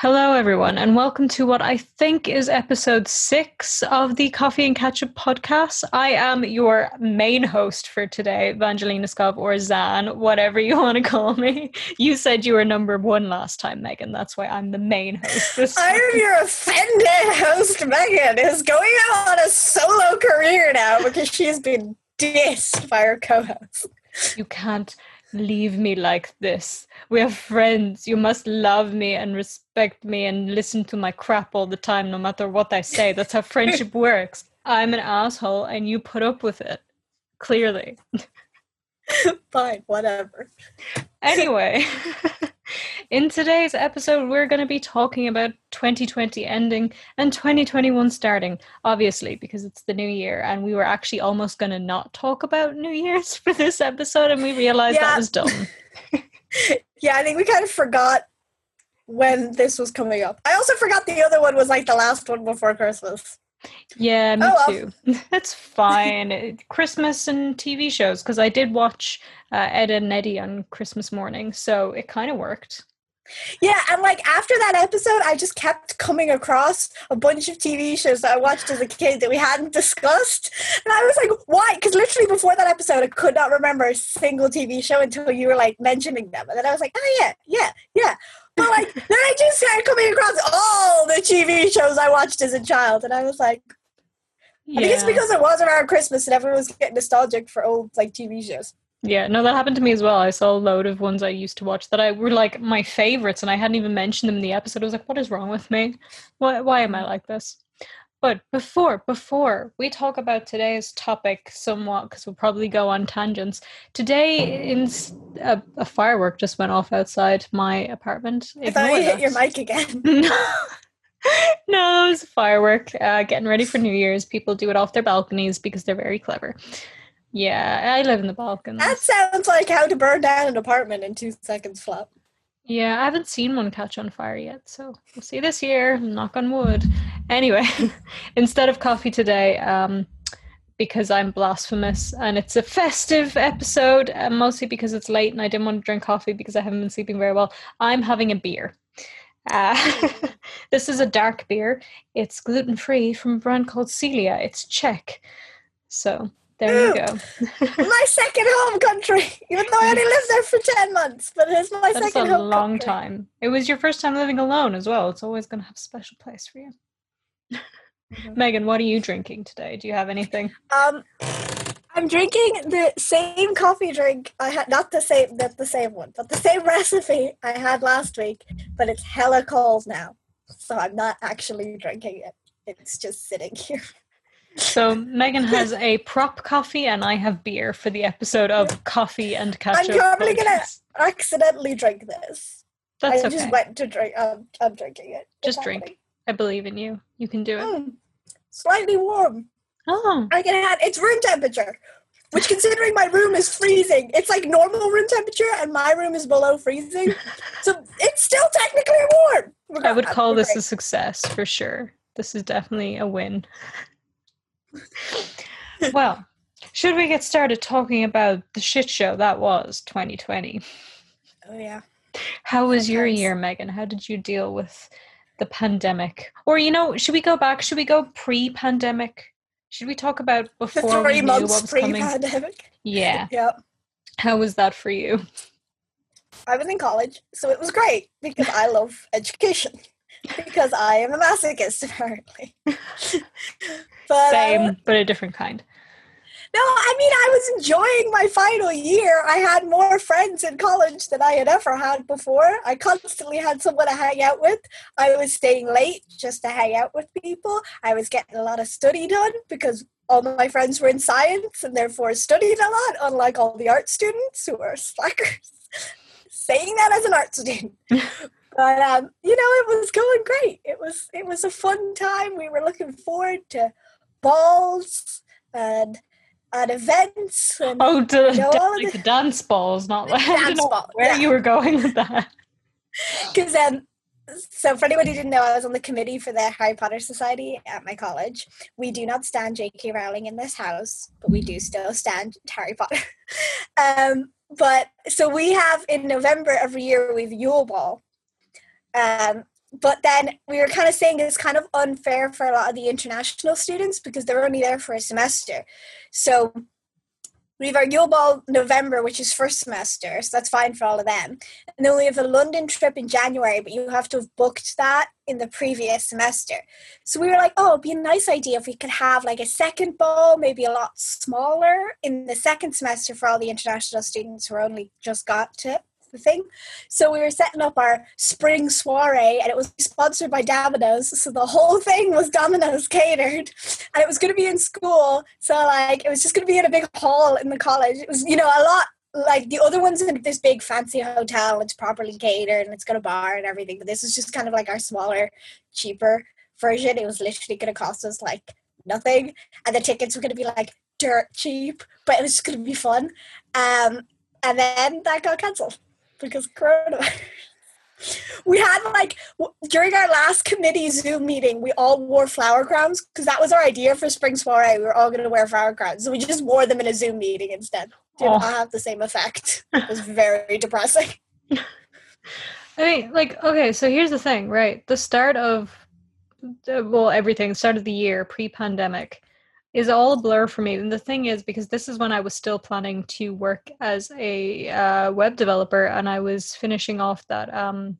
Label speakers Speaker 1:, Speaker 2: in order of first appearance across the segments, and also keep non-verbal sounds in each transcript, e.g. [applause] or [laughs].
Speaker 1: Hello, everyone, and welcome to what I think is episode six of the Coffee and Ketchup podcast. I am your main host for today, Evangelina Skov or Zan, whatever you [laughs] want to call me. You said you were number one last time, Megan. That's why I'm the main host. [laughs]
Speaker 2: I'm your offended host, Megan, is going out on a solo career now because she's been dissed by her co host.
Speaker 1: You can't leave me like this. We are friends. You must love me and respect me and listen to my crap all the time, no matter what I say. That's how friendship [laughs] works. I'm an asshole and you put up with it. Clearly. [laughs]
Speaker 2: Fine, whatever.
Speaker 1: Anyway. [laughs] In today's episode, we're going to be talking about 2020 ending and 2021 starting, obviously, because it's the new year. And we were actually almost going to not talk about New Year's [laughs] for this episode, and we realized yeah. that was dumb. [laughs]
Speaker 2: yeah, I think we kind of forgot when this was coming up. I also forgot the other one was like the last one before Christmas.
Speaker 1: Yeah, me oh, too. [laughs] That's fine. Christmas and TV shows, because I did watch uh, Ed and Eddy on Christmas morning, so it kind of worked.
Speaker 2: Yeah, and like after that episode, I just kept coming across a bunch of TV shows that I watched as a kid that we hadn't discussed. And I was like, why? Because literally before that episode, I could not remember a single TV show until you were like mentioning them. And then I was like, oh, yeah, yeah, yeah. But like, then I just started coming across all the TV shows I watched as a child. And I was like, yeah. I think it's because it was around Christmas and everyone was getting nostalgic for old like TV shows.
Speaker 1: Yeah, no, that happened to me as well. I saw a load of ones I used to watch that I were like my favorites, and I hadn't even mentioned them in the episode. I was like, "What is wrong with me? Why, why am I like this?" But before before we talk about today's topic somewhat, because we'll probably go on tangents. Today, in a, a firework just went off outside my apartment.
Speaker 2: If I thought you hit your mic again. [laughs] [laughs]
Speaker 1: no, it was a firework. Uh, getting ready for New Year's. People do it off their balconies because they're very clever. Yeah, I live in the Balkans.
Speaker 2: That sounds like how to burn down an apartment in two seconds flat.
Speaker 1: Yeah, I haven't seen one catch on fire yet, so we'll see this year. Knock on wood. Anyway, [laughs] instead of coffee today, um, because I'm blasphemous and it's a festive episode, uh, mostly because it's late and I didn't want to drink coffee because I haven't been sleeping very well. I'm having a beer. Uh, [laughs] this is a dark beer. It's gluten free from a brand called Celia. It's Czech. So there you go. [laughs]
Speaker 2: my second home country, even though I only lived there for 10 months, but it's my
Speaker 1: That's
Speaker 2: second
Speaker 1: a
Speaker 2: home
Speaker 1: long
Speaker 2: country.
Speaker 1: time. It was your first time living alone as well. It's always going to have a special place for you. [laughs] Megan, what are you drinking today? Do you have anything?
Speaker 2: Um, I'm drinking the same coffee drink I had, not the same, not the same one, but the same [laughs] recipe I had last week, but it's hella cold now. So I'm not actually drinking it. It's just sitting here.
Speaker 1: So Megan has a prop coffee and I have beer for the episode of coffee and ketchup.
Speaker 2: I'm probably gonna accidentally drink this.
Speaker 1: That's
Speaker 2: I
Speaker 1: okay.
Speaker 2: just went to drink. Um, I'm drinking it.
Speaker 1: Just drink. I believe in you. You can do it.
Speaker 2: Mm, slightly warm.
Speaker 1: Oh,
Speaker 2: I can have. It's room temperature, which considering my room is freezing, it's like normal room temperature, and my room is below freezing, [laughs] so it's still technically warm.
Speaker 1: I would call this a success for sure. This is definitely a win well, should we get started talking about the shit show that was 2020?
Speaker 2: Oh, yeah.
Speaker 1: How was your year, Megan? How did you deal with the pandemic? Or, you know, should we go back? Should we go pre pandemic? Should we talk about before
Speaker 2: Three
Speaker 1: we
Speaker 2: months
Speaker 1: knew what was
Speaker 2: pre-pandemic.
Speaker 1: Yeah.
Speaker 2: Yep.
Speaker 1: How was that for you?
Speaker 2: I was in college, so it was great because I love education. Because I am a masochist, [laughs] apparently. [laughs]
Speaker 1: But, Same, uh, but a different kind.
Speaker 2: No, I mean, I was enjoying my final year. I had more friends in college than I had ever had before. I constantly had someone to hang out with. I was staying late just to hang out with people. I was getting a lot of study done because all my friends were in science and therefore studied a lot, unlike all the art students who are [laughs] slackers. Saying that as an art student. But um, you know, it was going great. It was it was a fun time. We were looking forward to balls and at events. And,
Speaker 1: oh, to, you know, like the, the, dance balls, not [laughs] [laughs] like dance ball, where yeah. you were going with that. [laughs]
Speaker 2: Because um, so for anybody who didn't know, I was on the committee for the Harry Potter Society at my college. We do not stand J.K. Rowling in this house, but we do still stand Harry Potter. um, but so we have in November every year we have Yule Ball. Um, but then we were kind of saying it's kind of unfair for a lot of the international students because they're only there for a semester. So we have our Yule Ball November, which is first semester, so that's fine for all of them. And then we have a London trip in January, but you have to have booked that in the previous semester. So we were like, oh, it'd be a nice idea if we could have like a second ball, maybe a lot smaller in the second semester for all the international students who only just got to the thing. So we were setting up our spring soiree and it was sponsored by Domino's. So the whole thing was Domino's catered and it was going to be in school. So like it was just going to be in a big hall in the college. It was, you know, a lot like the other ones in this big fancy hotel. It's properly catered and it's got a bar and everything. But this was just kind of like our smaller, cheaper version. It was literally going to cost us like nothing. And the tickets were going to be like dirt cheap, but it was just going to be fun. Um, and then that got cancelled because coronavirus. [laughs] We had like during our last committee Zoom meeting, we all wore flower crowns because that was our idea for spring soiree. We were all going to wear flower crowns, so we just wore them in a Zoom meeting instead. Did oh. not have the same effect. It was very [laughs] depressing.
Speaker 1: I mean, like, okay, so here's the thing, right? The start of, uh, well, everything, start of the year, pre pandemic, is all a blur for me. And the thing is, because this is when I was still planning to work as a uh, web developer, and I was finishing off that um,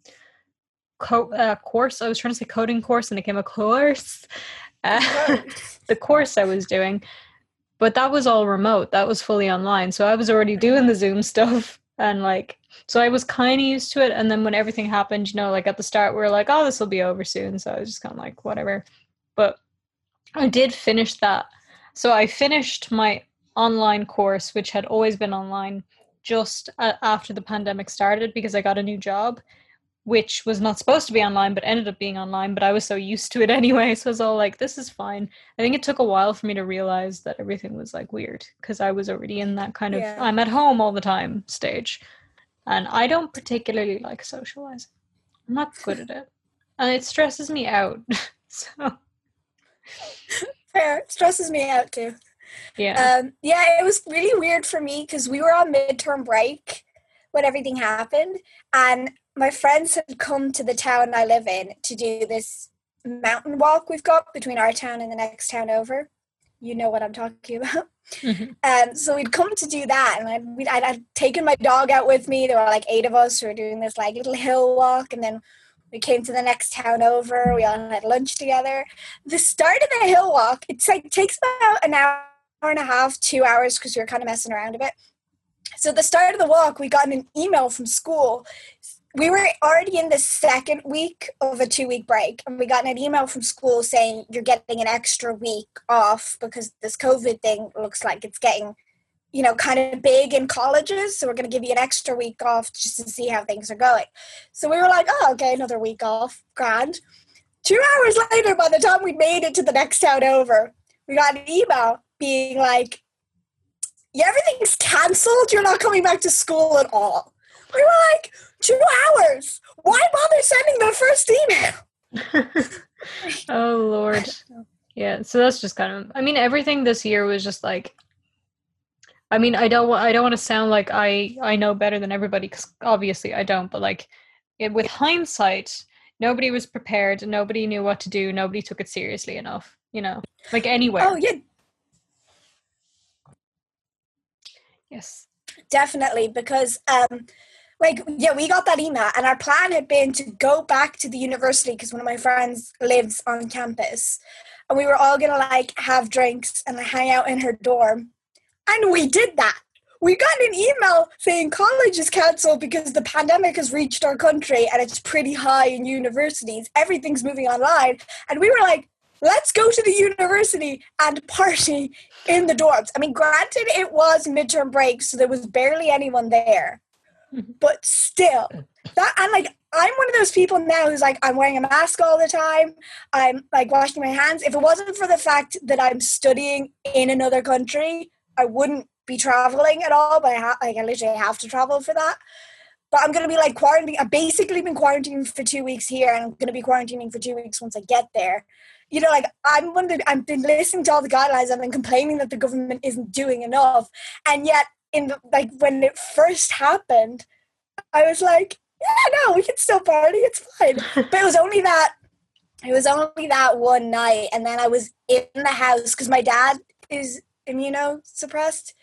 Speaker 1: co- uh, course. I was trying to say coding course, and it became a course. [laughs] Uh, the course I was doing, but that was all remote. That was fully online. So I was already doing the Zoom stuff, [laughs] and like, so I was kind of used to it. And then when everything happened, you know, like at the start, we were like, "Oh, this will be over soon." So I was just kind of like, whatever. But I did finish that so I finished my online course, which had always been online, just uh, after the pandemic started because I got a new job, which was not supposed to be online, but ended up being online. But I was so used to it [laughs] anyway. So I was all like, this is fine. I think it took a while for me to realize that everything was like weird because I was already in that kind of yeah. I'm at home all the time stage. And I don't particularly like socializing. I'm not good at it. And it stresses me out. [laughs] so
Speaker 2: fair. Stresses me out too.
Speaker 1: Yeah.
Speaker 2: Um, yeah, it was really weird for me because we were on midterm break when everything happened, and my friends had come to the town I live in to do this mountain walk we've got between our town and the next town over. You know what I'm talking [laughs] about. Mm-hmm. Um, so we'd come to do that, and I'd, we'd, I'd, I'd taken my dog out with me. There were like eight of us who were doing this like little hill walk, and then we came to the next town over. We all had lunch together. The start of the hill walk, it's like takes about an hour and a half, two hours because we were kind of messing around a bit. So the start of the walk, we got an email from school. We were already in the second week of a two week break, and we got an email from school saying you're getting an extra week off because this COVID thing looks like it's getting you know, kind of big in colleges. So we're going to give you an extra week off just to see how things are going. So we were like, oh, okay, another week off. Grand. Two hours later, by the time we made it to the next town over, we got an email being like, yeah, everything's canceled. You're not coming back to school at all. We were like, two hours. Why bother sending the first
Speaker 1: email? [laughs] [laughs] oh, Lord. [laughs] Yeah, so that's just kind of, I mean, everything this year was just like, I mean, I don't. I don't want to sound like I I know better than everybody because obviously I don't. But like, it, with hindsight, nobody was prepared. Nobody knew what to do. Nobody took it seriously enough. You know, like anywhere.
Speaker 2: Oh yeah.
Speaker 1: Yes.
Speaker 2: Definitely, because um, like yeah, we got that email, and our plan had been to go back to the university because one of my friends lives on campus, and we were all gonna like have drinks and hang out in her dorm and we did that. We got an email saying college is cancelled because the pandemic has reached our country and it's pretty high in universities. Everything's moving online. And we were like, let's go to the university and party in the dorms. I mean, granted, it was midterm break, so there was barely anyone there. [laughs] But still, that and like I'm one of those people now who's like I'm wearing a mask all the time. I'm like washing my hands. If it wasn't for the fact that I'm studying in another country, I wouldn't be traveling at all, but I ha- like I literally have to travel for that. But I'm gonna be like quarantining. I've basically been quarantining for two weeks here, and I'm gonna be quarantining for two weeks once I get there. You know, like I'm one of the, I've been listening to all the guidelines. I've been complaining that the government isn't doing enough, and yet in the, like when it first happened, I was like, yeah, no, we can still party. It's fine. [laughs] but it was only that it was only that one night, and then I was in the house because my dad is immunosuppressed.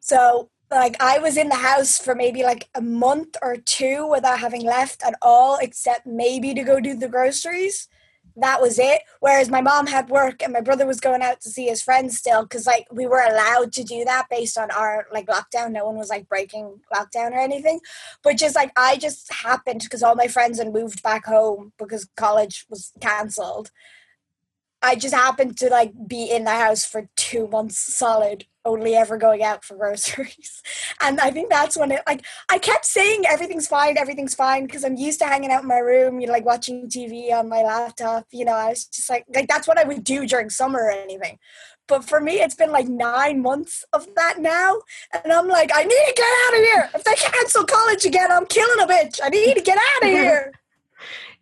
Speaker 2: So like I was in the house for maybe like a month or two without having left at all, except maybe to go do the groceries that was it. Whereas my mom had work and my brother was going out to see his friends still because like we were allowed to do that based on our like lockdown. No one was like breaking lockdown or anything. But just like I just happened because all my friends had moved back home because college was cancelled. I just happened to like be in the house for two months solid, only ever going out for groceries. [laughs] And I think that's when it like I kept saying everything's fine, everything's fine, because I'm used to hanging out in my room, you know, like watching TV on my laptop. You know, I was just like like that's what I would do during summer or anything. But for me, it's been like nine months of that now. And I'm like, I need to get out of here. If they cancel college again, I'm killing a bitch. I need to get out of [laughs] here.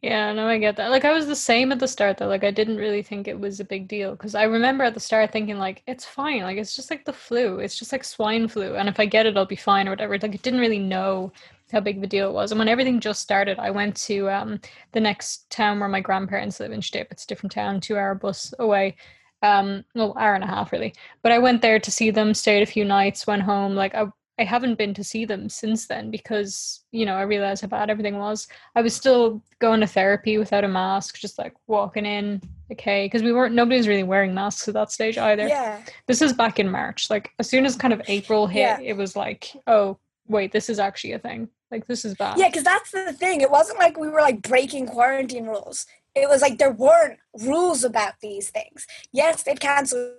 Speaker 1: Yeah, no, I get that. Like, I was the same at the start, though. Like, I didn't really think it was a big deal because I remember at the start thinking, like, it's fine. Like, it's just like the flu. It's just like swine flu. And if I get it, I'll be fine or whatever. Like, I didn't really know how big of a deal it was. And when everything just started, I went to um, the next town where my grandparents live in Stip. It's a different town, two hour bus away. Um, well, hour and a half really. But I went there to see them, stayed a few nights, went home. Like, I I haven't been to see them since then because, you know, I realized how bad everything was. I was still going to therapy without a mask, just like walking in, okay, because we weren't, nobody was really wearing masks at that stage either.
Speaker 2: Yeah.
Speaker 1: This is back in March. Like, as soon as kind of April hit, yeah. it was like, oh, wait, this is actually a thing. Like, this is bad.
Speaker 2: Yeah, because that's the thing. It wasn't like we were like breaking quarantine rules. It was like there weren't rules about these things. Yes, they'd cancel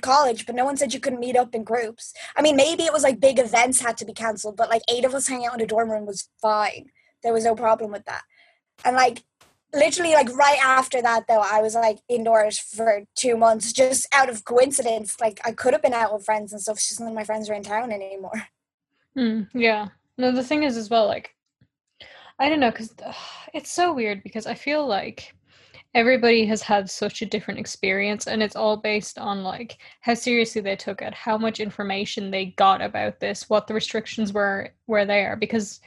Speaker 2: college, but no one said you couldn't meet up in groups. I mean, maybe it was like big events had to be canceled, but like eight of us hanging out in a dorm room was fine. There was no problem with that. And like literally like right after that though, I was like indoors for two months just out of coincidence. Like I could have been out with friends and stuff, just none of my friends are in town anymore.
Speaker 1: Mm, yeah. No, the thing is as well, like I don't know, because it's so weird because I feel like everybody has had such a different experience and it's all based on like how seriously they took it how much information they got about this what the restrictions were where they are because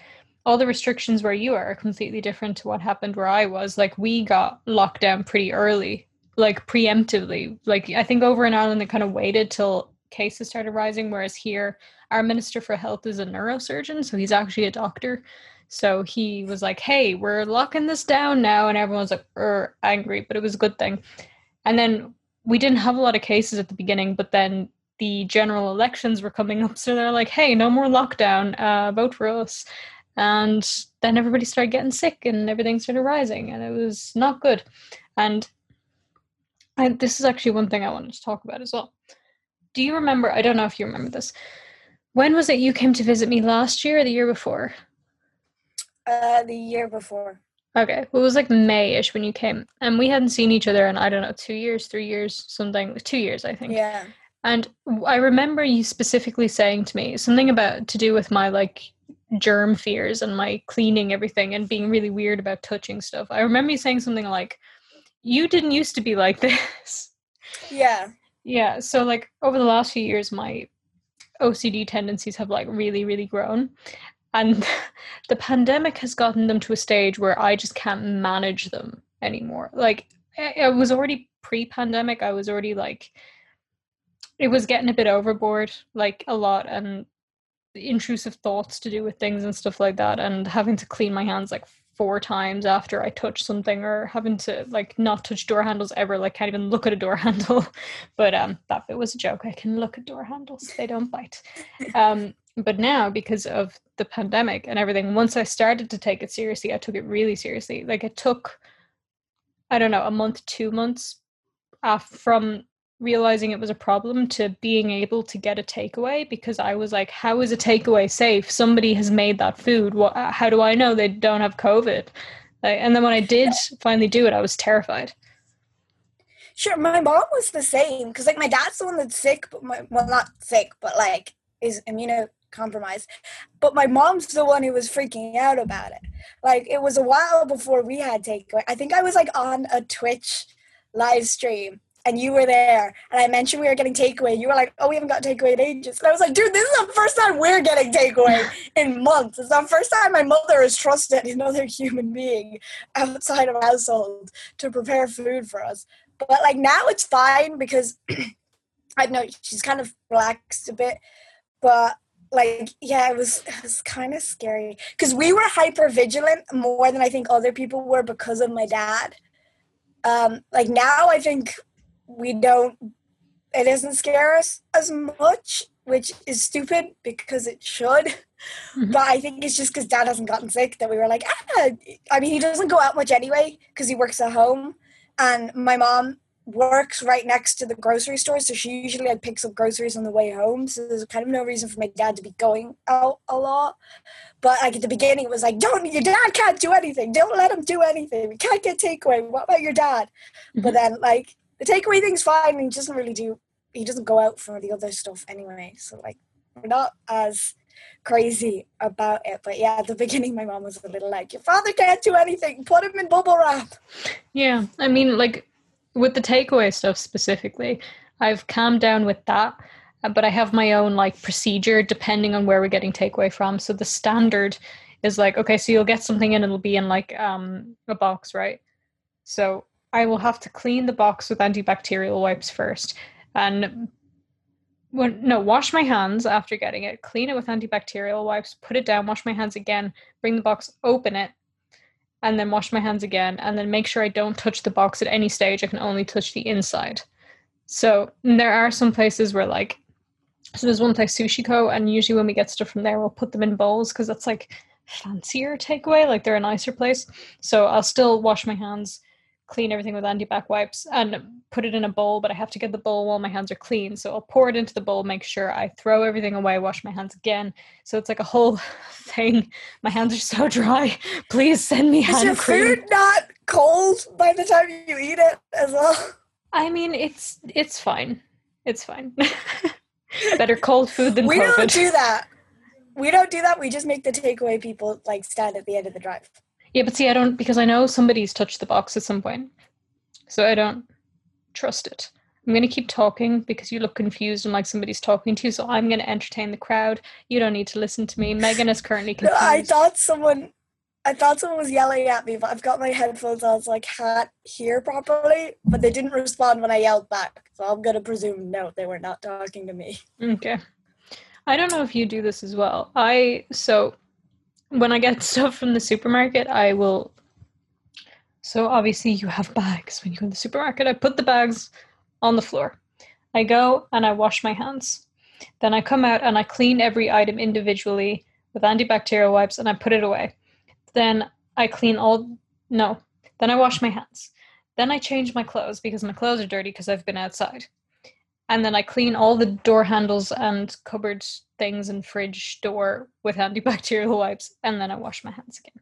Speaker 1: all the restrictions where you are are completely different to what happened where i was. Like we got locked down pretty early like preemptively. Like i think over in ireland they kind of waited till cases started rising whereas here our minister for health is a neurosurgeon so he's actually a doctor so he was like, "Hey, we're locking this down now," and everyone's like, er, angry, but it was a good thing. And then we didn't have a lot of cases at the beginning, but then the general elections were coming [laughs] up, so they're like, "Hey, no more lockdown. Uh, vote for us." And then everybody started getting sick, and everything started rising, and it was not good. And I, this is actually one thing I wanted to talk about as well. Do you remember? I don't know if you remember this. When was it you came to visit me last year or the year before?
Speaker 2: Uh, the year before.
Speaker 1: Okay, well, it was like May-ish when you came, and we hadn't seen each other in I don't know two years, three years, something. Two years, I think.
Speaker 2: Yeah.
Speaker 1: And I remember you specifically saying to me something about to do with my like germ fears and my cleaning everything and being really weird about touching stuff. I remember you saying something like, "You didn't used to be like [laughs] this."
Speaker 2: Yeah.
Speaker 1: Yeah. So like over the last few years, my OCD tendencies have like really, really grown, and [laughs] the pandemic has gotten them to a stage where I just can't manage them anymore. Like it was already pre-pandemic. I was already like it was getting a bit overboard, like a lot, and intrusive thoughts to do with things and stuff like that, and having to clean my hands like four times after I touch something, or having to like not touch door handles ever, like can't even look at a door [laughs] handle. but um, that bit was a joke. I can look at door handles; they don't bite. Um, but now because of the pandemic and everything once i started to take it seriously i took it really seriously. Like it took i don't know a month two months uh, from realizing it was a problem to being able to get a takeaway because i was like how is a takeaway safe? Somebody has made that food. What, uh, how do i know they don't have covid? Like, and then when i did finally do it i was terrified.
Speaker 2: Sure my mom was the same because like my dad's the one that's sick but my, well not sick but like is immuno compromised. But my mom's the one who was freaking out about it. Like it was a while before we had takeaway. I think I was like on a Twitch live stream and you were there, and I mentioned we were getting takeaway. You were like, "Oh, we haven't got takeaway in ages." And I was like, "Dude, this is the first time we're getting takeaway [laughs] in months. It's the first time my mother has trusted another human being outside of our household to prepare food for us." But like now, it's fine because [clears throat] I know she's kind of relaxed a bit, but like yeah it was it was kind of scary because we were hyper vigilant more than i think other people were because of my dad um like now i think we don't it doesn't scare us as much which is stupid because it should mm-hmm. but i think it's just because dad hasn't gotten sick that we were like ah. i mean he doesn't go out much anyway because he works at home and my mom works right next to the grocery store, so she usually like picks up groceries on the way home. So there's kind of no reason for my dad to be going out a lot. But like at the beginning, it was like, "Don't your dad can't do anything. Don't let him do anything. We can't get takeaway. What about your dad?" Mm-hmm. But then like the takeaway thing's fine. he doesn't really do. He doesn't go out for the other stuff anyway. So like we're not as crazy about it. But yeah, at the beginning, my mom was a little like, "Your father can't do anything. Put him in bubble wrap."
Speaker 1: Yeah, I mean, like with the takeaway stuff specifically, I've calmed down with that, uh, but I have my own like procedure depending on where we're getting takeaway from. So the standard is like, okay, so you'll get something in, it'll be in like um, a box, right? So I will have to clean the box with antibacterial wipes first, and when, no, wash my hands after getting it, clean it with antibacterial wipes, put it down, wash my hands again, bring the box, open it, and then wash my hands again and then make sure I don't touch the box at any stage. I can only touch the inside. So there are some places where like so there's one place Sushi Co and usually when we get stuff from there we'll put them in bowls because that's like fancier takeaway, like they're a nicer place. So I'll still wash my hands clean everything with anti-bac wipes and put it in a bowl, but I have to get the bowl while my hands are clean. So I'll pour it into the bowl, make sure I throw everything away, wash my hands again. So it's like a whole [laughs] thing. My hands are so dry. [laughs] Please send me
Speaker 2: Is your
Speaker 1: cream.
Speaker 2: food not cold by the time you eat it as well?
Speaker 1: I mean, it's it's fine. It's fine. [laughs] Better cold food than
Speaker 2: we
Speaker 1: COVID.
Speaker 2: don't do that. We don't do that. We just make the takeaway people like stand at the end of the drive.
Speaker 1: Yeah, but see, I don't because I know somebody's touched the box at some point, so I don't trust it. I'm going to keep talking because you look confused and like somebody's talking to you. So I'm going to entertain the crowd. You don't need to listen to me. Megan is currently [laughs] confused.
Speaker 2: I thought someone, I thought someone was yelling at me, but I've got my headphones on, so I can't hear properly. But they didn't respond when I yelled back, so I'm going to presume no, they were not talking to me.
Speaker 1: Okay. I don't know if you do this as well. I so when I get [laughs] stuff from the supermarket, I will. So obviously, you have bags when you go to the supermarket. I put the bags on the floor. I go and I wash my hands. Then I come out and I clean every item individually with antibacterial wipes and I put it away. Then I clean all. No. Then I wash my hands. Then I change my clothes because my clothes are dirty because I've been outside. And then I clean all the door handles and cupboard things and fridge door with antibacterial [laughs] wipes, and then I wash my hands again.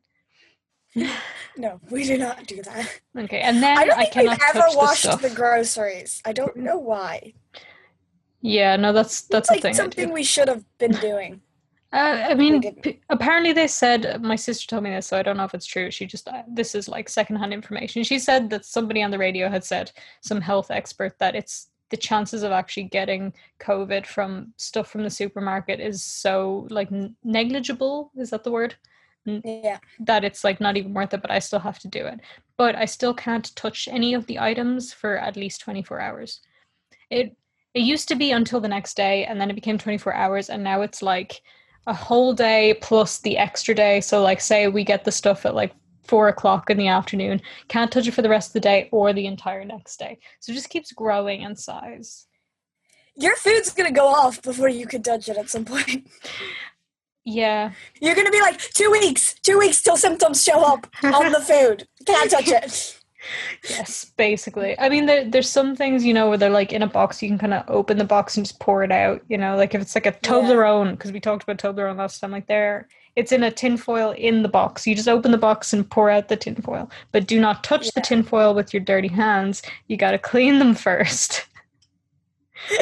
Speaker 1: [laughs]
Speaker 2: no, we do not do that.
Speaker 1: Okay, and then
Speaker 2: I don't
Speaker 1: I
Speaker 2: think we've ever
Speaker 1: touch the
Speaker 2: the groceries. I don't know why.
Speaker 1: Yeah, no, that's that's
Speaker 2: It's like
Speaker 1: thing.
Speaker 2: Something we should have been doing. [laughs]
Speaker 1: Uh, I mean, p- apparently they said my sister told me this, so I don't know if it's true. She just uh, this is like secondhand information. She said that somebody on the radio had said some health expert that it's the chances of actually getting COVID from stuff from the supermarket is so like n- negligible. Is that the word?
Speaker 2: Yeah.
Speaker 1: that it's like not even worth it, but I still have to do it. But I still can't touch any of the items for at least 24 hours. It it used to be until the next day and then it became 24 hours and now it's like a whole day plus the extra day. So like say we get the stuff at like four o'clock in the afternoon, can't touch it for the rest of the day or the entire next day. So it just keeps growing in size.
Speaker 2: Your food's gonna go off before you can touch it at some point. [laughs]
Speaker 1: Yeah.
Speaker 2: You're gonna be like, two weeks, two weeks till symptoms show up on the food. Can't touch it. [laughs]
Speaker 1: Yes, basically. I mean, there, there's some things, you know, where they're like in a box, you can kind of open the box and just pour it out, you know, like if it's like a Toblerone, because we talked about Toblerone last time, like there, it's in a tin foil in the box. You just open the box and pour out the tin foil, but do not touch the
Speaker 2: Yeah.
Speaker 1: tin foil with your dirty hands. You got to clean them first. [laughs]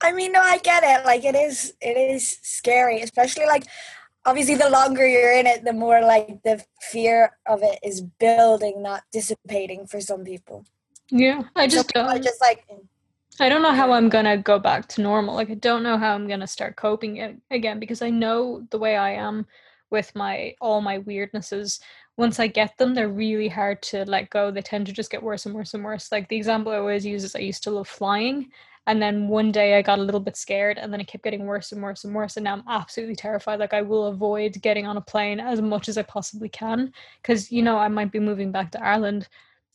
Speaker 2: I mean, no, I get it. Like it is it is scary, especially like obviously the longer you're in it, the more like the fear of it is building, not dissipating for some people.
Speaker 1: Yeah, I just
Speaker 2: so
Speaker 1: don't.
Speaker 2: I just like
Speaker 1: I don't know how I'm gonna go back to normal. Like I don't know how I'm gonna start coping again because I know the way I am with my all my weirdnesses. Once I get them, they're really hard to let go. They tend to just get worse and worse and worse. Like the example I always use is I used to love flying, and then one day I got a little bit scared, and then it kept getting worse and worse and worse. And now I'm absolutely terrified. Like I will avoid getting on a plane as much as I possibly can because you know I might be moving back to Ireland.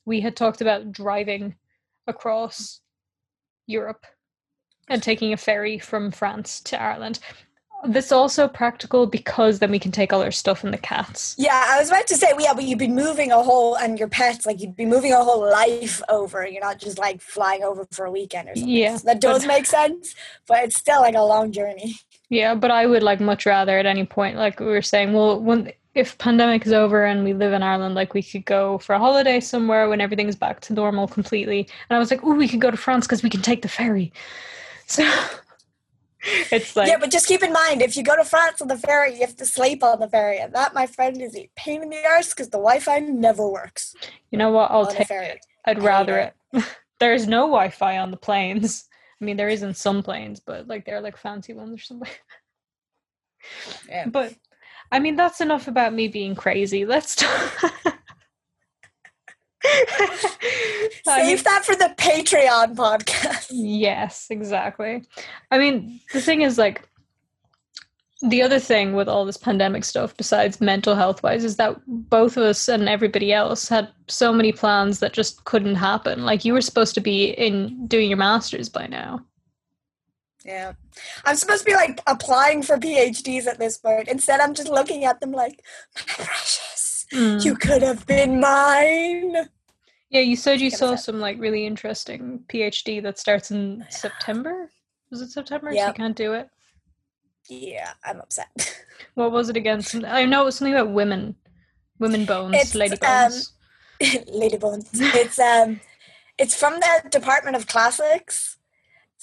Speaker 1: We had talked about driving across Europe and taking a ferry from France to Ireland. This also practical because then we can take all our stuff and the cats.
Speaker 2: Yeah, I was about to say, well, yeah, but you'd be moving a whole and your pets, like you'd be moving a whole life over. You're not just like flying over for a weekend or something.
Speaker 1: Yeah,
Speaker 2: so that does make sense, but it's still like a long journey.
Speaker 1: Yeah, but I would like much rather at any point, like we were saying, well, when if pandemic is over and we live in Ireland, like we could go for a holiday somewhere when everything's back to normal completely. And I was like, oh, we could go to France because we can take the ferry. So [laughs] it's like
Speaker 2: yeah, but just keep in mind if you go to France on the ferry, you have to sleep on the ferry, and that, my friend, is a pain in the arse because the Wi-Fi never works.
Speaker 1: You know what? I'll take it. I'd rather it. [laughs] it. There's no Wi-Fi on the planes. I mean, there is in some planes, but like they're like fancy ones or something. Yeah. [laughs] But I mean, that's enough about me being crazy. Let's talk. [laughs]
Speaker 2: Save that for the Patreon podcast.
Speaker 1: Yes, exactly. I mean, the thing is, like, the other thing with all this pandemic stuff, besides mental health wise, is that both of us and everybody else had so many plans that just couldn't happen. Like, you were supposed to be in doing your master's by now.
Speaker 2: Yeah. I'm supposed to be like applying for PhDs at this point. Instead, I'm just looking at them like, my precious, mm. you could have been mine.
Speaker 1: Yeah, you said you saw some like really interesting PhD that starts in [sighs] September. Was it September? Yeah. So you can't do it.
Speaker 2: Yeah, I'm upset. [laughs]
Speaker 1: What was it again? I know it was something about women, women bones, it's, lady um, bones.
Speaker 2: Um, [laughs] lady bones. [laughs] It's um, it's from the Department of Classics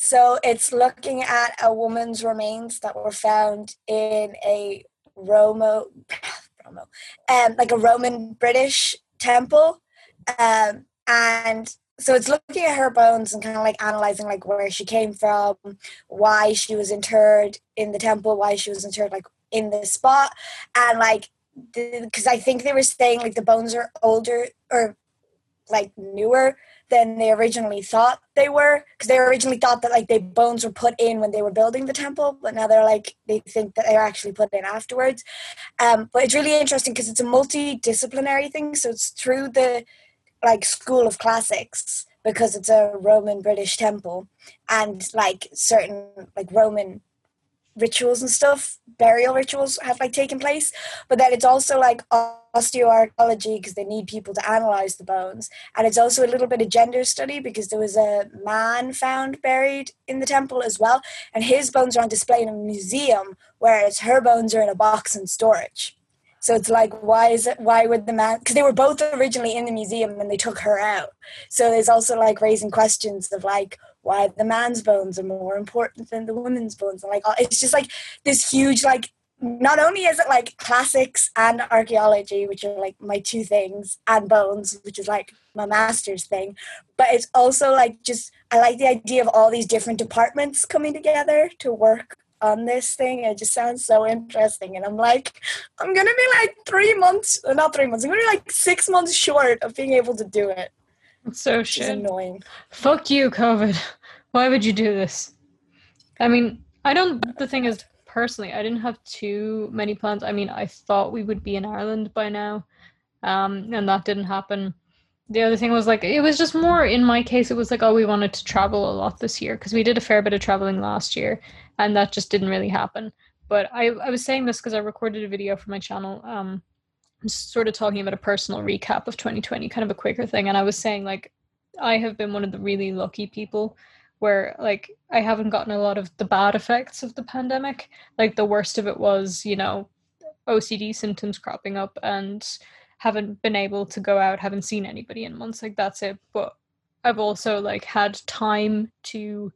Speaker 2: so it's looking at a woman's remains that were found in a Romo, [sighs] Romo um, like a Roman British temple. Um, and so it's looking at her bones and kind of like analyzing like where she came from, why she was interred in the temple, why she was interred like in this spot, and like because I think they were saying like the bones are older or like newer than they originally thought they were because they originally thought that like the bones were put in when they were building the temple but now they're like they think that they're actually put in afterwards. Um, but it's really interesting because it's a multidisciplinary thing so it's through the like school of classics because it's a roman british temple and like certain like roman rituals and stuff, burial rituals have like taken place, but then it's also like osteoarchaeology because they need people to analyze the bones, and it's also a little bit of gender study because there was a man found buried in the temple as well, and his bones are on display in a museum, whereas her bones are in a box in storage. So it's like, why is it? Why would the man? Because they were both originally in the museum and they took her out. So there's also like raising questions of like, why the man's bones are more important than the woman's bones. And like, it's just like this huge, like, not only is it like classics and archaeology, which are like my two things, and bones, which is like my master's thing, but it's also like just, I like the idea of all these different departments coming together to work on this thing. It just sounds so interesting. And I'm like, I'm to be like three months, not three months, I'm to be like six months short of being able to do it.
Speaker 1: It's so shit.
Speaker 2: annoying.
Speaker 1: Fuck you, COVID. Why would you do this? I mean, I don't. The thing is, personally, I didn't have too many plans. I mean, I thought we would be in Ireland by now, um, and that didn't happen. The other thing was like it was just more in my case. It was like oh, we wanted to travel a lot this year because we did a fair bit of traveling last year, and that just didn't really happen. But I, I was saying this because I recorded a video for my channel. Um, sort of talking about a personal recap of 2020, kind of a quicker thing. And I was saying, like, I have been one of the really lucky people where, like, I haven't gotten a lot of the bad effects of the pandemic. Like, the worst of it was, you know, OCD symptoms cropping up and haven't been able to go out, haven't seen anybody in months. Like, that's it. But I've also, like, had time to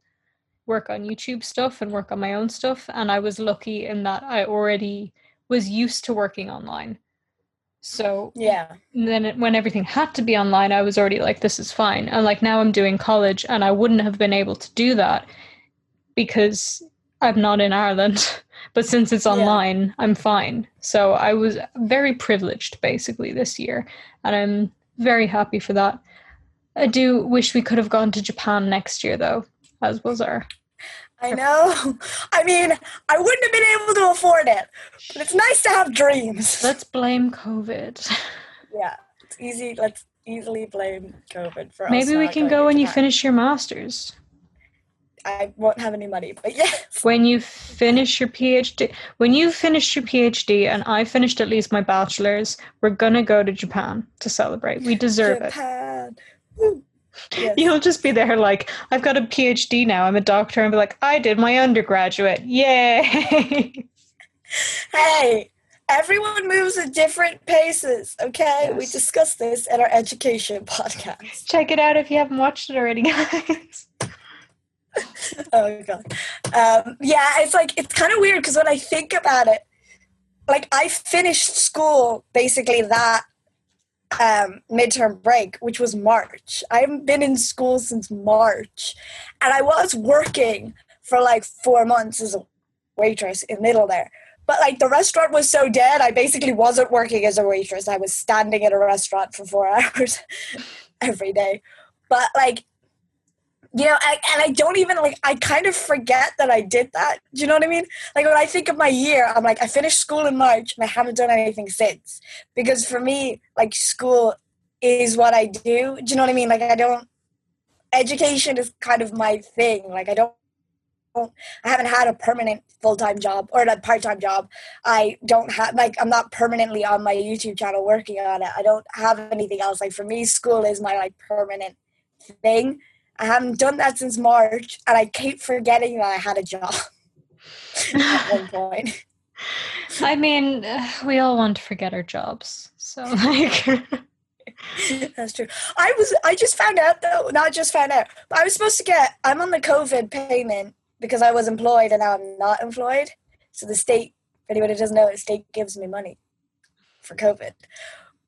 Speaker 1: work on YouTube stuff and work on my own stuff. And I was lucky in that I already was used to working online So
Speaker 2: Yeah.
Speaker 1: then it, when everything had to be online, I was already like, this is fine. And like now I'm doing college and I wouldn't have been able to do that because I'm not in Ireland. [laughs] But since it's
Speaker 2: Yeah.
Speaker 1: online, I'm fine. So I was very privileged basically this year. And I'm very happy for that. I do wish we could have gone to Japan next year though, as was our.
Speaker 2: I know. [laughs] I mean, I wouldn't have been able to afford it, but it's nice to have dreams. [laughs]
Speaker 1: Let's blame COVID.
Speaker 2: yeah, it's easy. Let's easily blame COVID for us
Speaker 1: Maybe we can go when you
Speaker 2: Japan.
Speaker 1: finish your masters.
Speaker 2: I won't have any money, but yes.
Speaker 1: when you finish your PhD, when you finish your PhD and I finished at least my bachelor's, we're gonna go to Japan to celebrate. We deserve it.
Speaker 2: Japan. Woo. Yes.
Speaker 1: You'll just be there like, I've got a PhD now, I'm a doctor, and be like, I did my undergraduate. Yay! [laughs]
Speaker 2: Hey, everyone moves at different paces, okay? We
Speaker 1: Yes.
Speaker 2: discussed this in our education [laughs] podcast.
Speaker 1: Check it out if you haven't watched it already, [laughs] guys.
Speaker 2: Oh god. Um, yeah, it's like it's kind of weird because when I think about it, like I finished school basically that um, midterm break, which was March. I haven't been in school since March, and I was working for like four months as a waitress in middle there. But like the restaurant was so dead, I basically wasn't working as a waitress. I was standing at a restaurant for four [laughs] hours every day. But like you know, I, and I don't even like, I kind of forget that I did that. Do you know what I mean? Like, when I think of my year, I'm like, I finished school in March and I haven't done anything since. Because for me, like, school is what I do. Do you know what I mean? Like, I don't, education is kind of my thing. Like, I don't, I haven't had a permanent full time job or a part time job. I don't have, like, I'm not permanently on my YouTube channel working on it. I don't have anything else. Like, for me, school is my, like, permanent thing. I haven't done that since March, and I keep forgetting that I had a job at one [laughs] point.
Speaker 1: I mean, we all want to forget our jobs. So, [laughs] like, [laughs]
Speaker 2: That's true. I was. I just found out though. Not just found out, but I was supposed to get. I'm on the COVID payment because I was employed and now I'm not employed. So the state, if anybody doesn't know, the state gives me money for COVID,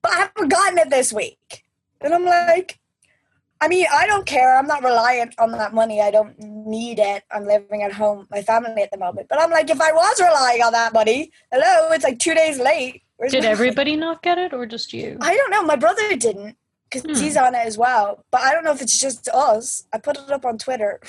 Speaker 2: but I haven't gotten it this week, and I'm like. I mean, I don't care. I'm not reliant on that money. I don't need it. I'm living at home, my family at the moment. But I'm like, if I was relying on that money, hello, it's like two days late. Where's
Speaker 1: did
Speaker 2: my money?
Speaker 1: everybody not get it or just you?
Speaker 2: I don't know. My brother didn't because
Speaker 1: Hmm.
Speaker 2: he's on it as well. But I don't know if it's just us. I put it up on Twitter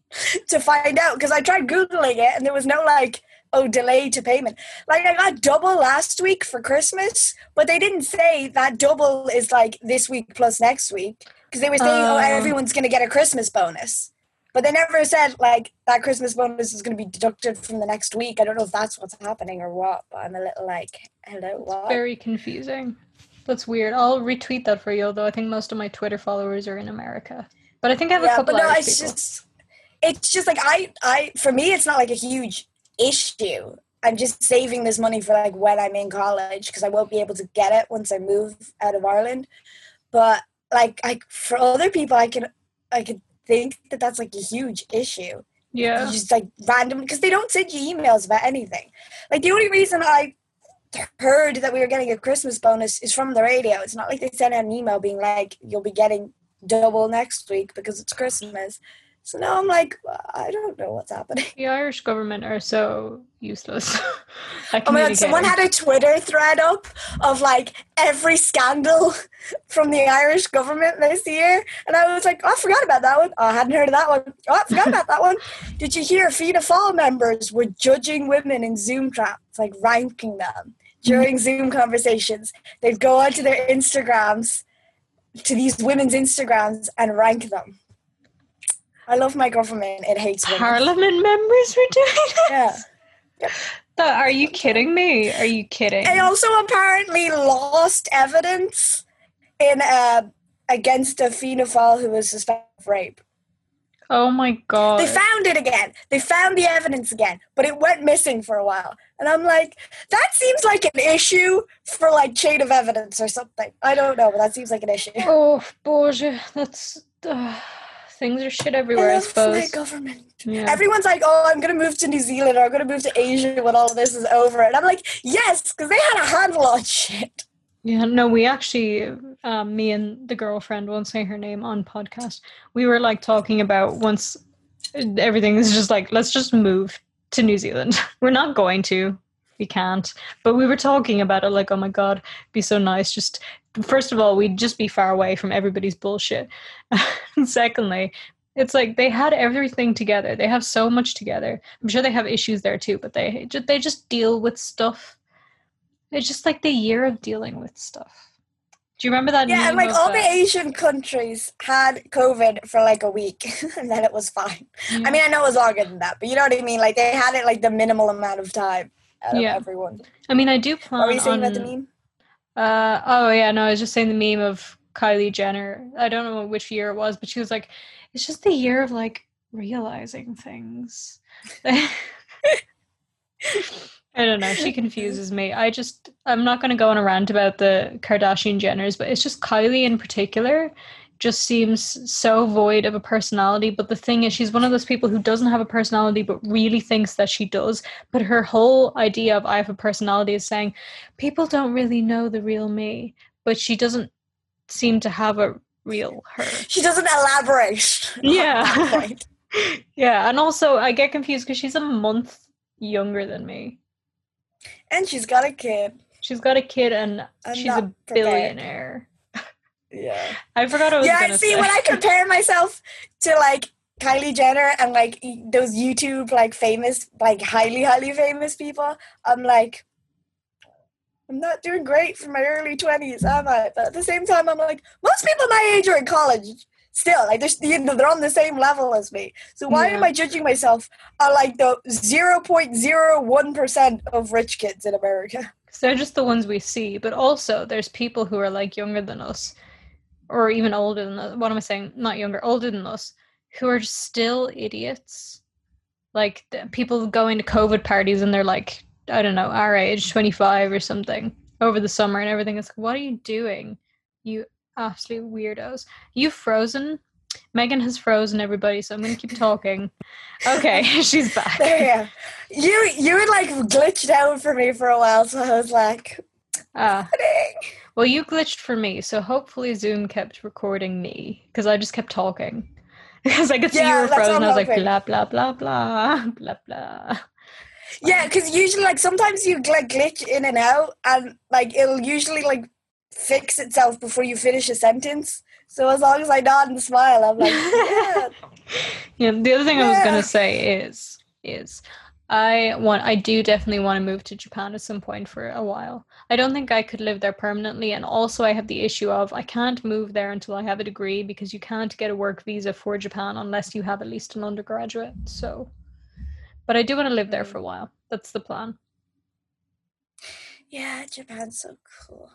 Speaker 2: [laughs] to find out because I tried Googling it and there was no like, oh, delay to payment. Like I got double last week for Christmas, but they didn't say that double is like this week plus next week because they were saying, oh,
Speaker 1: Oh.
Speaker 2: everyone's going to get a Christmas bonus. But they never said like that Christmas bonus is going to be deducted from the next week. I don't know if that's what's happening or what, but I'm a little like, hello, what?
Speaker 1: Very confusing. That's weird. I'll retweet that for you, although I think most of my Twitter followers are in America. But I think I have a
Speaker 2: yeah,
Speaker 1: couple
Speaker 2: but no,
Speaker 1: Irish
Speaker 2: it's
Speaker 1: people.
Speaker 2: just it's just like I I for me it's not like a huge issue. I'm just saving this money for like when I'm in college because I won't be able to get it once I move out of Ireland. But like I for other people I can I could think that that's like a huge issue.
Speaker 1: yeah.
Speaker 2: You just like random because they don't send you emails about anything. Like the only reason I heard that we were getting a Christmas bonus is from the radio. It's not like they sent out an email being like, "You'll be getting double next week because it's Christmas." So now I'm like, I don't know what's happening.
Speaker 1: The Irish government are so useless. [laughs]
Speaker 2: Oh my god! Someone had a Twitter thread up of like every scandal [laughs] from the Irish government this year, and I was like, oh, I forgot about that one. Oh, I hadn't heard of that one. Oh, I forgot about that one. [laughs] Did you hear Fianna Fáil members were judging women in Zoom chats, like ranking them during mm-hmm. Zoom conversations? They'd go onto their Instagrams, to these women's Instagrams, and rank them. I love my government. It hates women.
Speaker 1: Parliament members were doing [laughs] that?
Speaker 2: Yeah.
Speaker 1: That- Are you kidding me? Are you kidding?
Speaker 2: They also apparently lost evidence in uh, against a Fianna Fáil who was suspected of rape.
Speaker 1: oh my god.
Speaker 2: They found it again. They found the evidence again, but it went missing for a while. And I'm like, that seems like an issue for like chain of evidence or something. I don't know, but that seems like an issue.
Speaker 1: oh, Boże. That's. Uh, things are shit everywhere, I,
Speaker 2: my
Speaker 1: suppose.
Speaker 2: government.
Speaker 1: Yeah.
Speaker 2: Everyone's like, oh, I'm going to move to New Zealand or I'm going to move to Asia when all of this is over. And I'm like, yes, because they had a handle on shit.
Speaker 1: Yeah, no, we actually, um, me and the girlfriend, won't say her name on podcast. We were like talking about once everything is just like, let's just move to New Zealand. [laughs] We're not going to, we can't. But we were talking about it like, oh my god, be so nice. Just first of all, we'd just be far away from everybody's bullshit. [laughs] and secondly, it's like they had everything together. They have so much together. I'm sure they have issues there too, but they they just deal with stuff it's just like the year of dealing with stuff. Do you remember that?
Speaker 2: Yeah, and like all the Asian countries had COVID for like a week, [laughs] and then it was fine. Yeah. I mean, I know it was longer than that, but you know what I mean. Like they had it like the minimal amount of time out yeah. of everyone.
Speaker 1: I mean, I do plan.
Speaker 2: Are you saying
Speaker 1: on,
Speaker 2: about the meme?
Speaker 1: Uh oh yeah, no, I was just saying the meme of Kylie Jenner. I don't know which year it was, but she was like, "It's just the year of like realizing things." [laughs] I don't know. She confuses me. I just, I'm not going to go on a rant about the Kardashian Jenners, but it's just Kylie in particular just seems so void of a personality. But the thing is, she's one of those people who doesn't have a personality, but really thinks that she does. But her whole idea of I have a personality is saying people don't really know the real me, but she doesn't seem to have a real her.
Speaker 2: She doesn't elaborate.
Speaker 1: Yeah. [laughs] [laughs] yeah. And also, I get confused because she's a month younger than me.
Speaker 2: And she's got a kid.
Speaker 1: She's got a kid and I'm she's a billionaire.
Speaker 2: Yeah.
Speaker 1: I forgot I was
Speaker 2: yeah,
Speaker 1: gonna
Speaker 2: see,
Speaker 1: say.
Speaker 2: when I compare myself to like Kylie Jenner and like those YouTube like famous, like highly, highly famous people, I'm like, I'm not doing great for my early 20s, am I? But at the same time, I'm like, most people my age are in college still like they're, you know, they're on the same level as me so why yeah. am i judging myself on like the 0.01% of rich kids in america
Speaker 1: so they're just the ones we see but also there's people who are like younger than us or even older than us what am i saying not younger older than us who are still idiots like people going to covid parties and they're like i don't know our age 25 or something over the summer and everything it's like what are you doing you absolute weirdos. You've frozen. Megan has frozen everybody, so I'm gonna keep talking. Okay, [laughs] [laughs] she's back.
Speaker 2: There you You you were like glitched out for me for a while, so I was like
Speaker 1: Ah. Well you glitched for me, so hopefully Zoom kept recording me. Because I just kept talking. [laughs] Because I could see yeah, you were frozen. I was like blah blah blah blah [laughs] blah blah.
Speaker 2: Yeah, because usually like sometimes you like glitch in and out and like it'll usually like fix itself before you finish a sentence. So as long as I nod and smile, I'm like, [laughs] yeah.
Speaker 1: yeah. The other thing yeah. I was gonna say is is I want I do definitely want to move to Japan at some point for a while. I don't think I could live there permanently and also I have the issue of I can't move there until I have a degree because you can't get a work visa for Japan unless you have at least an undergraduate. So but I do want to live there for a mm. while. That's the plan.
Speaker 2: Yeah, Japan's so cool.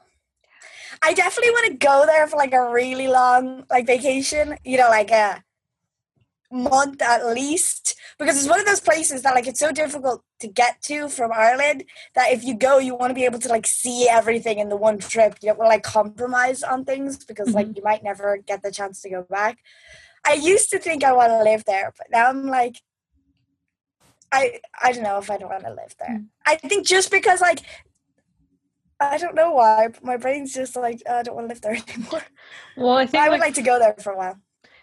Speaker 2: I definitely want to go there for like a really long like vacation. You know, like a month at least, because it's one of those places that like it's so difficult to get to from Ireland that if you go, you want to be able to like see everything in the one trip. You don't want to like compromise on things because like mm-hmm. you might never get the chance to go back. I used to think I want to live there, but now I'm like, I I don't know if I don't want to live there. Mm. I think just because like I don't know why. My brain's just like oh, I don't want to live there [laughs] anymore.
Speaker 1: Well, I think
Speaker 2: I would like, like to go there for a while.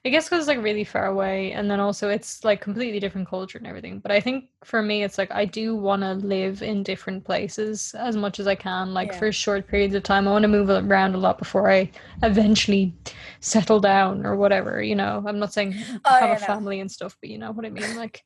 Speaker 1: I guess because it's like really far away, and then also it's like completely different culture and everything. But I think for me, it's like I do want to live in different places as much as I can, like yeah. for short periods of time. I want to move around a lot before I eventually settle down or whatever. You know, I'm not saying oh, have yeah, a family and stuff, but you know what I mean. Like,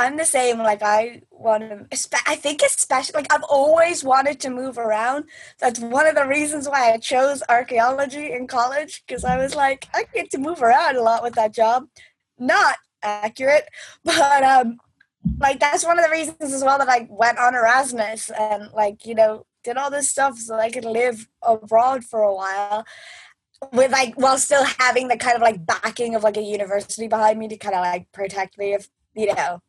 Speaker 2: I'm the same. Like I want to. I think especially like I've always wanted to move around. That's one of the reasons why I chose archaeology in college because I was like I get to move around a lot with that job. Not accurate, [laughs] but um, like that's one of the reasons as well that I went on Erasmus and like you know did all this stuff so I could live abroad for a while with like while still having the kind of like backing of like a university behind me to kind of like protect me if you know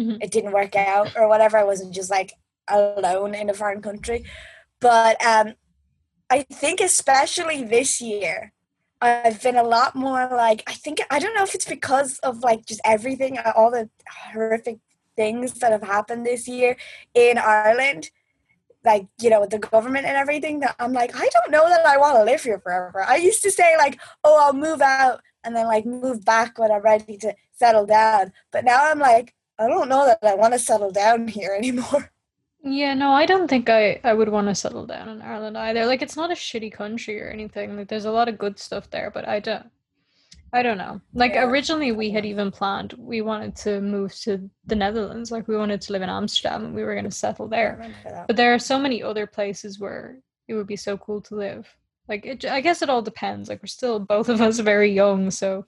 Speaker 2: mm-hmm. it didn't work out or whatever. I wasn't just like alone in a foreign country. But um, I think especially this year, I've been a lot more like I think I don't know if it's because of like just everything, all the horrific things that have happened this year in Ireland. like you know the government and everything that i'm like i don't know that i want to live here forever i used to say like oh i'll move out and then like move back when i'm ready to settle down but now i'm like i don't know that i want to settle down here [laughs] anymore
Speaker 1: Yeah, no, I don't think I, I would want to settle down in Ireland either. Like it's not a shitty country or anything. Like there's a lot of good stuff there, but I don't I don't know. Like
Speaker 2: Yeah.
Speaker 1: originally we had even planned we wanted to move to the Netherlands. Like we wanted to live in Amsterdam and we were going to settle there. But there are so many other places where it would be so cool to live. Like it, I guess it all depends. Like we're still both of us very young, so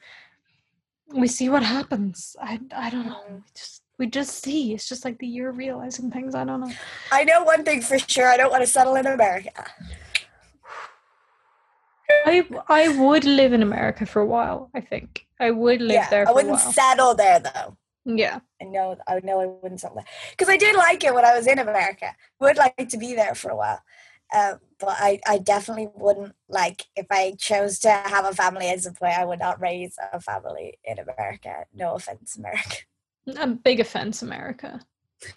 Speaker 1: we see what happens. I I don't know. We just we just see. It's just like the year realizing things. I don't know.
Speaker 2: i know one thing for sure i don't want to settle in america
Speaker 1: I I would live in America for a while. I think I would live
Speaker 2: yeah
Speaker 1: there
Speaker 2: i wouldn't settle there though
Speaker 1: Yeah,
Speaker 2: I know I know I wouldn't settle there because I did like it when I was in America. Would like to be there for a while, um, but I, I definitely wouldn't like if I chose to have a family as a boy. I would not raise a family in America. No offense, America.
Speaker 1: A big offense, America. [laughs]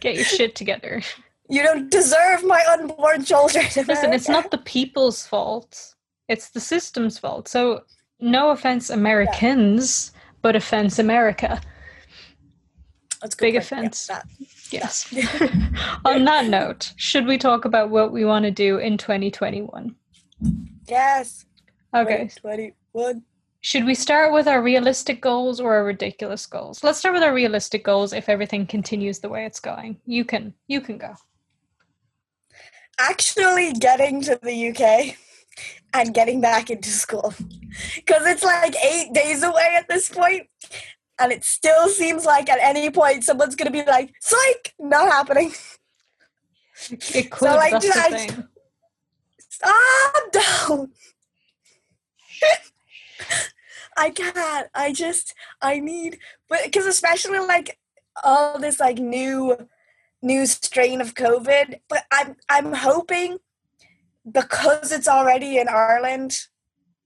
Speaker 1: Get your shit together.
Speaker 2: You don't deserve my unborn children.
Speaker 1: Listen, it's not the people's fault. It's the system's fault. So, no offense, Americans, but offense, America.
Speaker 2: That's
Speaker 1: big
Speaker 2: point. Yeah,
Speaker 1: offense.
Speaker 2: that.
Speaker 1: Yes. [laughs] [laughs] On that note, should we talk about what we want to do in 2021?
Speaker 2: Yes.
Speaker 1: Okay.
Speaker 2: Twenty-one.
Speaker 1: Should we start with our realistic goals or our ridiculous goals? Let's start with our realistic goals if everything continues the way it's going. You can you can go.
Speaker 2: Actually, getting to the UK and getting back into school because it's like eight days away at this point, and it still seems like at any point someone's gonna be like, "Psych, not happening."
Speaker 1: It [laughs] could,
Speaker 2: like,
Speaker 1: that's the
Speaker 2: I-
Speaker 1: thing.
Speaker 2: Stop down. [laughs] I can't. I just. I need. But because especially like all this like new, new strain of COVID. But I'm I'm hoping because it's already in Ireland,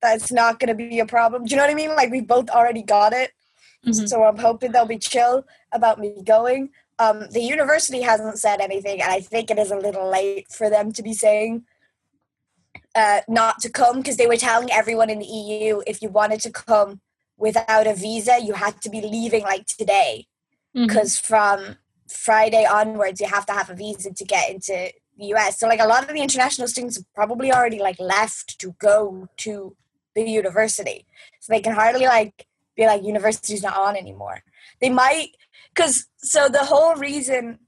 Speaker 2: that it's not going to be a problem. Do you know what I mean? Like we both already got it.
Speaker 1: Mhm.
Speaker 2: So I'm hoping they'll be chill about me going. Um, the university hasn't said anything, and I think it is a little late for them to be saying uh, not to come because they were telling everyone in the EU if you wanted to come without a visa, you had to be leaving like today because from Friday onwards, you have to have a visa to get into the US. So like a lot of the international students have probably already like left to go to the university, so they can hardly like be like university's not on anymore. They might because so the whole reason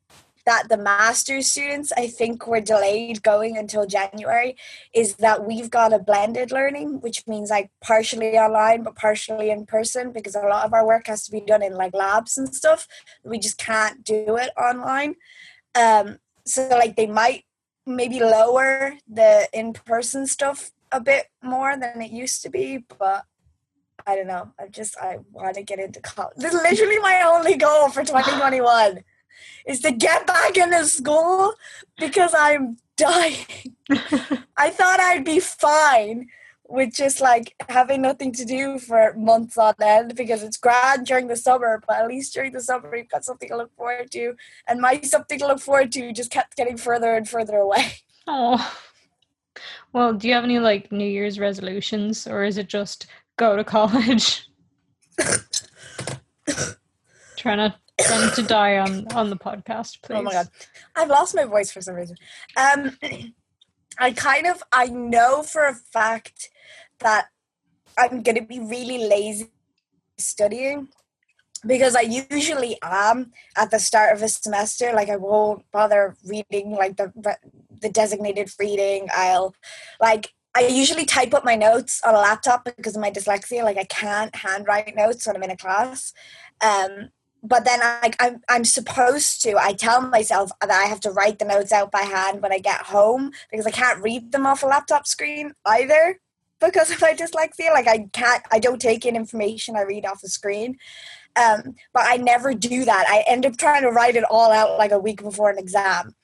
Speaker 2: that the master's students I think were delayed going until January is that we've got a blended learning, which means like partially online but partially in person because a lot of our work has to be done in like labs and stuff. We just can't do it online. Um, so like they might maybe lower the in-person stuff a bit more than it used to be, but I don't know. I just I want to get into college. This is literally my only goal for 2021 is to get back into school because I'm dying. [laughs] I thought I'd be fine with just like having nothing to do for months on end because it's grand during the summer, but at least during the summer you've got something to look forward to. And my something to look forward to just kept getting further and further away.
Speaker 1: Oh. Well, do you have any like New Year's resolutions or is it just go to college? [laughs] Try not, not to die on, on the podcast, please.
Speaker 2: Oh my god. I've lost my voice for some reason. Um [clears throat] I kind of I know for a fact that I'm gonna be really lazy studying because I usually am at the start of a semester. Like I won't bother reading like the the designated reading. I'll like I usually type up my notes on a laptop because of my dyslexia. Like I can't handwrite notes when I'm in a class. Um, but then I, I'm I'm supposed to. I tell myself that I have to write the notes out by hand when I get home because I can't read them off a laptop screen either because of my dyslexia. Like I can't. I don't take in information I read off the screen. Um, but I never do that. I end up trying to write it all out like a week before an exam.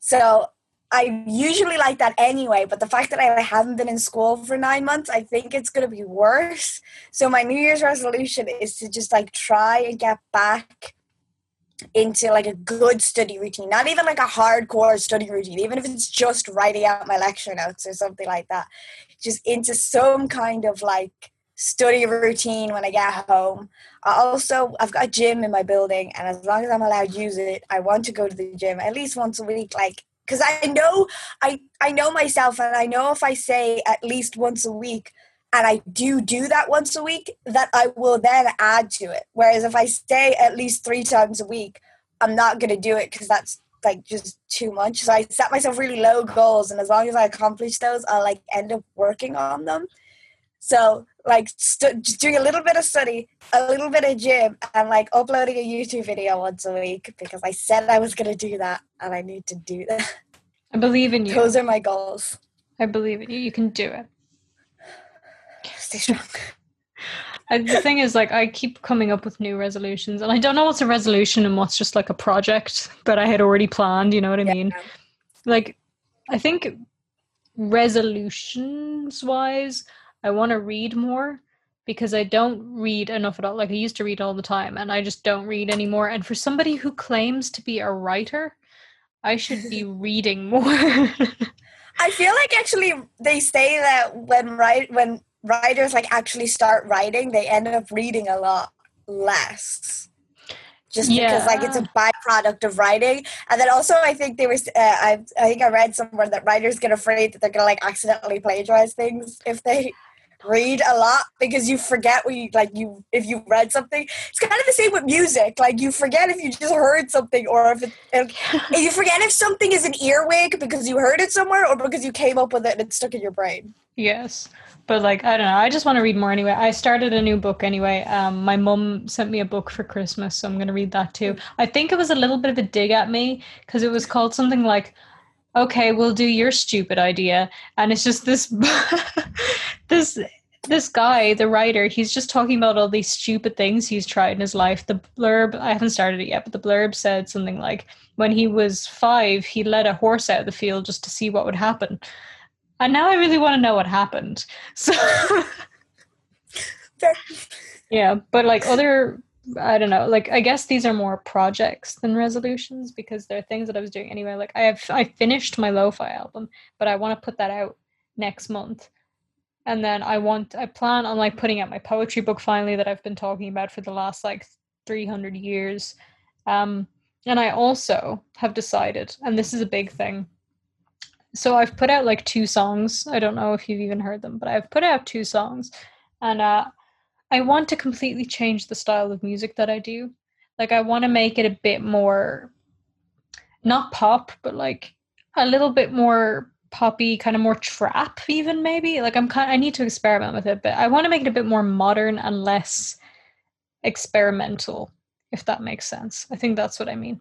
Speaker 2: So I usually like that anyway, but the fact that I haven't been in school for nine months, I think it's going to be worse. So my New Year's resolution is to just like try and get back into like a good study routine, not even like a hardcore study routine, even if it's just writing out my lecture notes or something like that, just into some kind of like study routine when I get home. I also, I've got a gym in my building, and as long as I'm allowed to use it, I want to go to the gym at least once a week, like because I know I I know myself, and I know if I say at least once a week, and I do do that once a week, that I will then add to it. Whereas if I stay at least three times a week, I'm not going to do it because that's like just too much. So I set myself really low goals, and as long as I accomplish those, I'll like end up working on them. So like st- just doing a little bit of study, a little bit of gym, and like uploading a YouTube video once a week because I said I was going to do that, and I need to do [laughs] that.
Speaker 1: I believe in you.
Speaker 2: Those are my goals.
Speaker 1: I believe in you. You can do it.
Speaker 2: Stay strong. [laughs] [laughs]
Speaker 1: The thing is, like, I keep coming up with new resolutions, and I don't know what's a resolution and what's just like a project that I had already planned. You know what I
Speaker 2: Yeah.
Speaker 1: mean? Like, I think resolutions wise, I want to read more because I don't read enough at all. Like, I used to read all the time, and I just don't read anymore. And for somebody who claims to be a writer, I should be [laughs] reading more. [laughs]
Speaker 2: I feel like actually they say that when write when writers like actually start writing, they end up reading a lot less. Just because like it's a byproduct of writing, and then also I think they were. Uh, I I think I read somewhere that writers get afraid that they're gonna like accidentally plagiarize things if they read a lot because you forget what you like you if you read something. It's kind of the same with music. Like you forget if you just heard something or if, it, [laughs] if you forget if something is an earwig because you heard it somewhere or because you came up with it and it stuck in your brain.
Speaker 1: Yes. But like I don't know, I just want to read more anyway. I started a new book anyway. Um my mum sent me a book for Christmas, so I'm going to read that too. I think it was a little bit of a dig at me because it was called something like okay, we'll do your stupid idea and it's just this [laughs] this this guy, the writer, he's just talking about all these stupid things he's tried in his life. The blurb, I haven't started it yet, but the blurb said something like when he was 5, he led a horse out of the field just to see what would happen. And now I really want to know what happened. [laughs] So yeah, but like other I don't know, like I guess these are more projects than resolutions because they're things that I was doing anyway. Like I have I finished my lo-fi album, but I want to put that out next month. And then I want I plan on like putting out my poetry book finally that I've been talking about for the last like 300 years. Um and I also have decided, and this is a big thing, so I've put out like two songs. I don't know if you've even heard them, but I've put out two songs, and uh, I want to completely change the style of music that I do. Like I want to make it a bit more, not pop, but like a little bit more poppy, kind of more trap, even maybe. Like I'm kind, I need to experiment with it, but I want to make it a bit more modern and less experimental, if that makes sense. I think that's what I mean.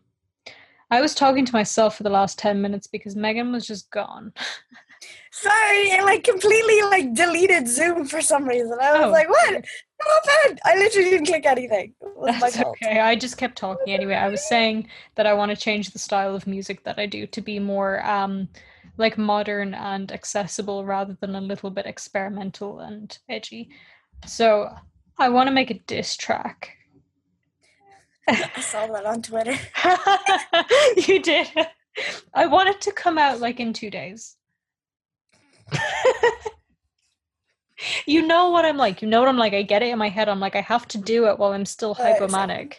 Speaker 1: I was talking to myself for the last 10 minutes because Megan was just gone. [laughs]
Speaker 2: Sorry, it like completely like deleted Zoom for some reason. I was
Speaker 1: Oh.
Speaker 2: like, what? Not bad. I literally didn't click anything. It was my
Speaker 1: That's okay. I just kept talking anyway. I was saying that I want to change the style of music that I do to be more um like modern and accessible rather than a little bit experimental and edgy. So I want to make a diss track.
Speaker 2: I saw that on Twitter. [laughs]
Speaker 1: you did. I want it to come out like in two days. [laughs] you know what I'm like. You know what I'm like. I get it in my head. I'm like, I have to do it while I'm still hypomanic.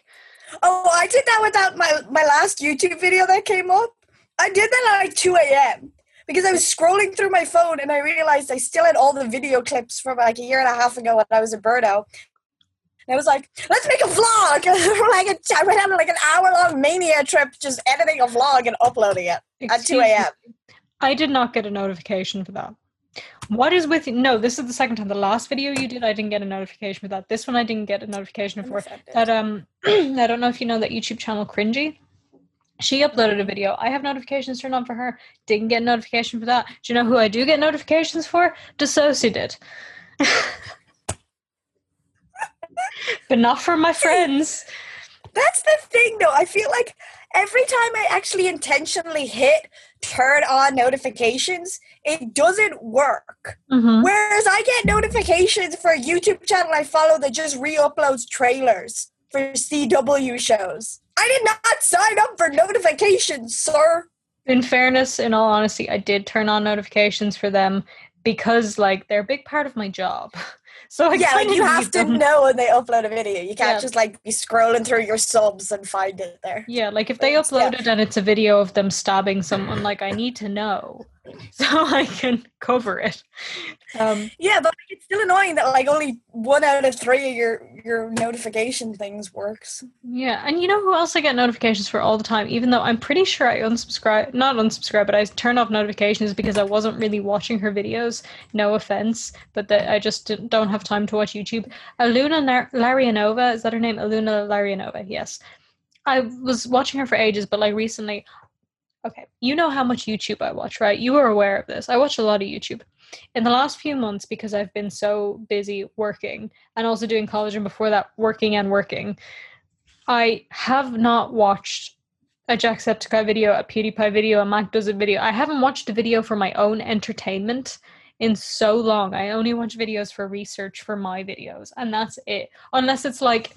Speaker 2: Oh, I did that without my my last YouTube video that came up. I did that at like 2 a.m. because I was scrolling through my phone and I realized I still had all the video clips from like a year and a half ago when I was in Brno. And I was like, let's make a vlog. [laughs] like a, I went on like an hour long mania trip just editing a vlog and uploading it at 2 a.m.
Speaker 1: I did not get a notification for that. What is with you? No, this is the second time. The last video you did, I didn't get a notification for that. This one, I didn't get a notification for. That um, [clears throat] I don't know if you know that YouTube channel Cringy. She uploaded a video. I have notifications turned on for her. Didn't get a notification for that. Do you know who I do get notifications for? DissociaDID. [laughs] but not for my friends.
Speaker 2: That's the thing, though. I feel like every time I actually intentionally hit turn on notifications, it doesn't work.
Speaker 1: Mhm.
Speaker 2: Whereas I get notifications for a YouTube channel I follow that just re uploads trailers for CW shows. I did not sign up for notifications, sir.
Speaker 1: In fairness, in all honesty, I did turn on notifications for them because like they're a big part of my job. [laughs] So I
Speaker 2: yeah, like you have to know when they upload a video. You can't
Speaker 1: Yeah.
Speaker 2: just like be scrolling through your subs and find it there.
Speaker 1: Yeah, like if they upload it and it's a video of them stabbing someone, like I need to know [laughs] so I can cover it. Um,
Speaker 2: Yeah, but it's still annoying that like only one out of three of your your notification things works.
Speaker 1: yeah, and you know who else I get notifications for all the time? Even though I'm pretty sure I unsubscribe, not unsubscribe, but I turn off notifications because I wasn't really watching her videos. No offense, but that I just don't have time to watch YouTube. Aluna Larianova is that her name? Aluna Larianova. Yes, I was watching her for ages, but like recently. Okay, you know how much YouTube I watch, right? You are aware of this. I watch a lot of YouTube. In the last few months, because I've been so busy working and also doing college, and before that, working and working, I have not watched a Jacksepticeye video, a PewDiePie video, a Mac Does It video. I haven't watched a video for my own entertainment in so long. I only watch videos for research for my videos, and that's it. Unless it's like,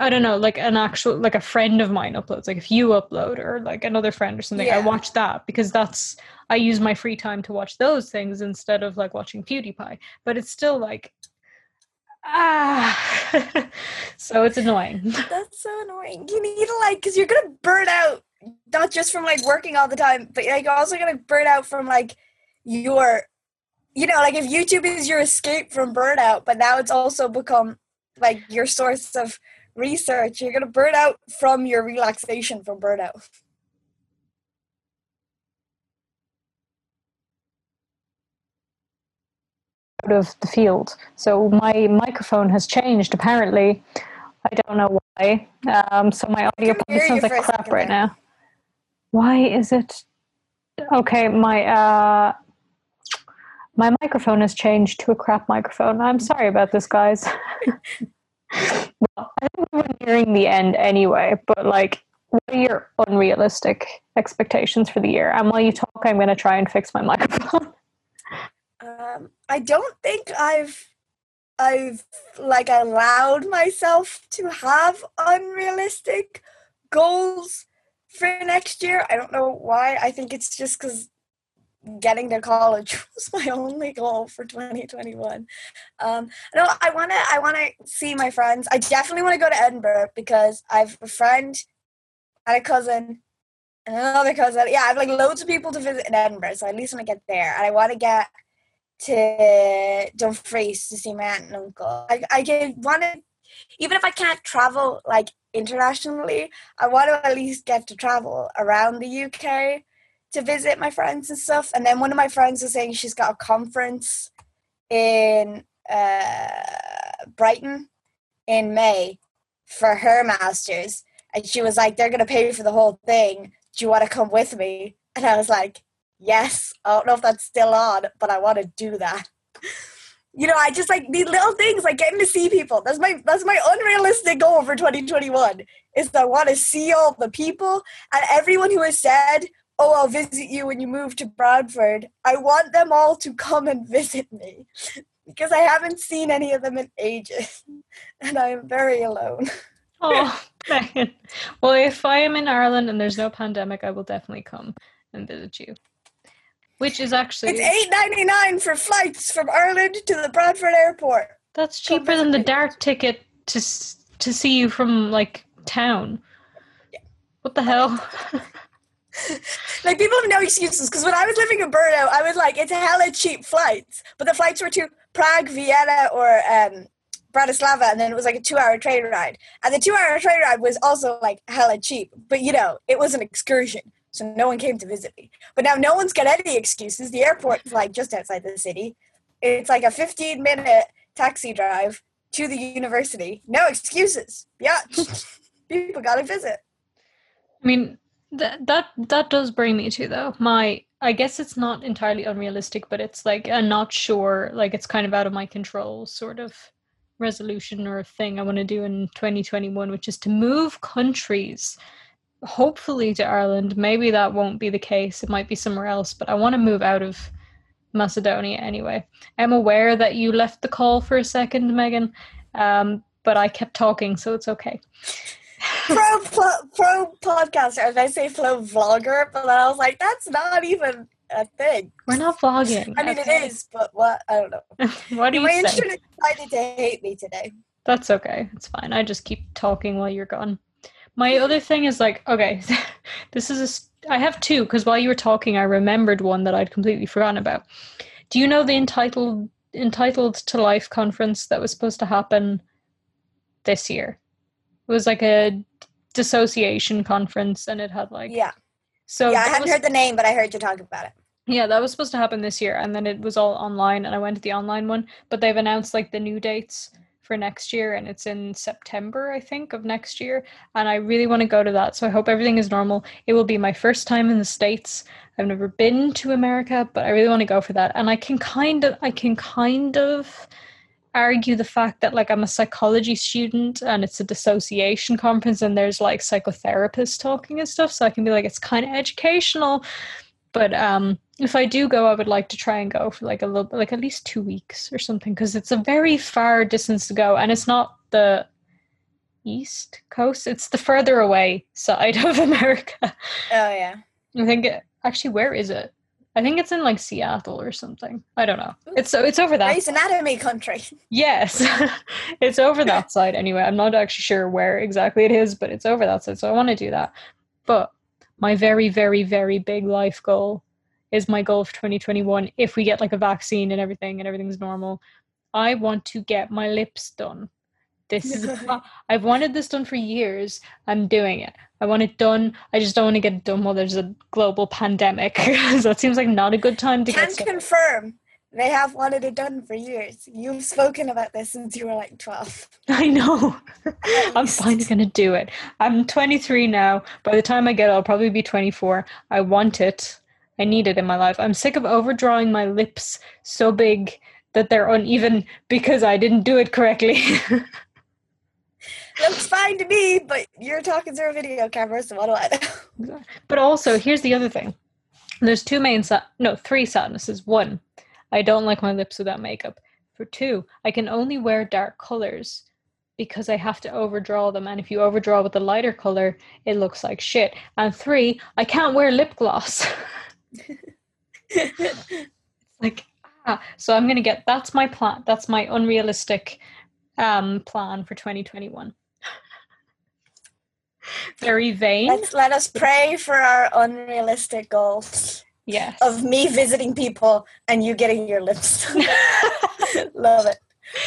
Speaker 1: I don't know, like an actual, like a friend of mine uploads, like if you upload or like another friend or something, I watch that because that's, I use my free time to watch those things instead of like watching PewDiePie. But it's still like, ah, [laughs] so it's annoying. [laughs]
Speaker 2: That's so annoying. You need to like because you're gonna burn out not just from like working all the time, but like you're also gonna burn out from like your you know, like if YouTube is your escape from burnout, but now it's also become like your source of research, you're gonna burn out from your relaxation from burnout.
Speaker 1: out of the field. So my microphone has changed apparently. I don't know why. Um, so my audio probably sounds like crap right now. Why is it? Okay, my uh, my microphone has changed to a crap microphone. I'm sorry about this, guys. [laughs] well, I think we're nearing the end anyway. But like, what are your unrealistic expectations for the year? And while you talk, I'm going to try and fix my microphone. [laughs]
Speaker 2: Um, I don't think I've I've like allowed myself to have unrealistic goals for next year. I don't know why. I think it's just because getting to college [laughs] was my only goal for 2021. Um, no, I wanna I wanna see my friends. I definitely want to go to Edinburgh because I have a friend and a cousin and another cousin. Yeah, I have like loads of people to visit in Edinburgh, so at least when I get there. And I want to get to Dumfries to see my aunt and uncle. I I want to, even if I can't travel like internationally, I want to at least get to travel around the UK to visit my friends and stuff. And then one of my friends was saying she's got a conference in uh, Brighton in May for her masters, and she was like, "They're gonna pay for the whole thing. Do you want to come with me?" And I was like, "Yes." I don't know if that's still on, but I want to do that. [laughs] You know, I just like these little things, like getting to see people. That's my that's my unrealistic goal for 2021. Is I want to see all the people and everyone who has said, "Oh, I'll visit you when you move to Bradford." I want them all to come and visit me because I haven't seen any of them in ages, and I am very alone.
Speaker 1: Oh, [laughs] Megan. Well, if I am in Ireland and there's no pandemic, I will definitely come and visit you. Which is actually
Speaker 2: It's eight ninety nine for flights from Ireland to the Bradford airport.
Speaker 1: that's cheaper than the dart ticket to s- to see you from like town. What the hell? [laughs] [laughs]
Speaker 2: Like people have no excuses because when I was living in Brno, I was like, it's hella cheap flights, but the flights were to Prague, Vienna, or um, Bratislava, and then it was like a two-hour train ride, and the two-hour train ride was also like hella cheap, but you know, it was an excursion, so no one came to visit me. But now no one's got any excuses. The airport's like just outside the city. It's like a fifteen-minute taxi drive to the university. No excuses. Yeah, [laughs] people got to visit.
Speaker 1: I mean, that that that does bring me to though my. I guess it's not entirely unrealistic, but it's like a not sure, like it's kind of out of my control sort of resolution or thing I want to do in 2021, which is to move countries. Hopefully to Ireland. Maybe that won't be the case. It might be somewhere else, but I want to move out of Macedonia anyway. I'm aware that you left the call for a second, Megan. Um, but I kept talking, so it's okay.
Speaker 2: Pro pl- pro podcaster. I was going to say pro vlogger, but then I was like, that's not even a thing.
Speaker 1: We're not vlogging.
Speaker 2: I mean,
Speaker 1: okay?
Speaker 2: it is, but what? I don't know. [laughs]
Speaker 1: what do you say?
Speaker 2: My
Speaker 1: say?
Speaker 2: internet decided to hate me today.
Speaker 1: That's okay. It's fine. I just keep talking while you're gone. My other thing is like, okay, [laughs] this is a. I have two because while you were talking, I remembered one that I'd completely forgotten about. Do you know the entitled entitled to life conference that was supposed to happen this year? It was like a dissociation conference, and it had like
Speaker 2: Yeah,
Speaker 1: so.
Speaker 2: yeah. I haven't
Speaker 1: was-
Speaker 2: heard the name, but I heard you talk about it.
Speaker 1: yeah, that was supposed to happen this year, and then it was all online, and I went to the online one. But they've announced like the new dates for next year, and it's in September, I think, of next year. And I really want to go to that, so I hope everything is normal. It will be my first time in the states. I've never been to America, but I really want to go for that. And I can kind of, I can kind of argue the fact that like I'm a psychology student and it's a dissociation conference and there's like psychotherapists talking and stuff so I can be like it's kind of educational but um if I do go I would like to try and go for like a little like at least 2 weeks or something cuz it's a very far distance to go and it's not the east coast it's the further away side [laughs] of America
Speaker 2: Oh yeah.
Speaker 1: I think it, actually where is it I think it's in like Seattle or something I don't know it's so it's over that
Speaker 2: Grey's Anatomy country. [laughs]
Speaker 1: Yes, [laughs] it's over that [laughs] side anyway. I'm not actually sure where exactly it is, but it's over that side. So I want to do that. But my very, very, very big life goal is my goal for 2021. If we get like a vaccine and everything and everything's normal, I want to get my lips done. This [laughs] is ah, I've wanted this done for years. I'm doing it. I want it done. I just don't want to get it done while there's a global pandemic. [laughs] so it seems like not a good time to
Speaker 2: Can
Speaker 1: get stuff.
Speaker 2: confirm they have wanted it done for years. You've spoken about this since you were like twelve. [laughs]
Speaker 1: I know. I'm finally gonna do it. I'm 23 now. By the time I get it, I'll probably be 24. I want it. I need it in my life. I'm sick of overdrawing my lips so big that they're uneven because I didn't do it correctly.
Speaker 2: Looks fine to me, but you're talking through a video camera, so what do I know?
Speaker 1: but also, here's the other thing. There's two main sa- no, three sadnesses. One, I don't like my lips without makeup. For two, I can only wear dark colors because I have to overdraw them and if you overdraw with a lighter color, it looks like shit. And three, I can't wear lip gloss. [laughs] It's like ah, so I'm going to get that's my plan. That's my unrealistic um plan for 2021. Very vain.
Speaker 2: Let's let us pray for our unrealistic goals
Speaker 1: yes.
Speaker 2: of me visiting people and you getting your lips. done. [laughs] Love it.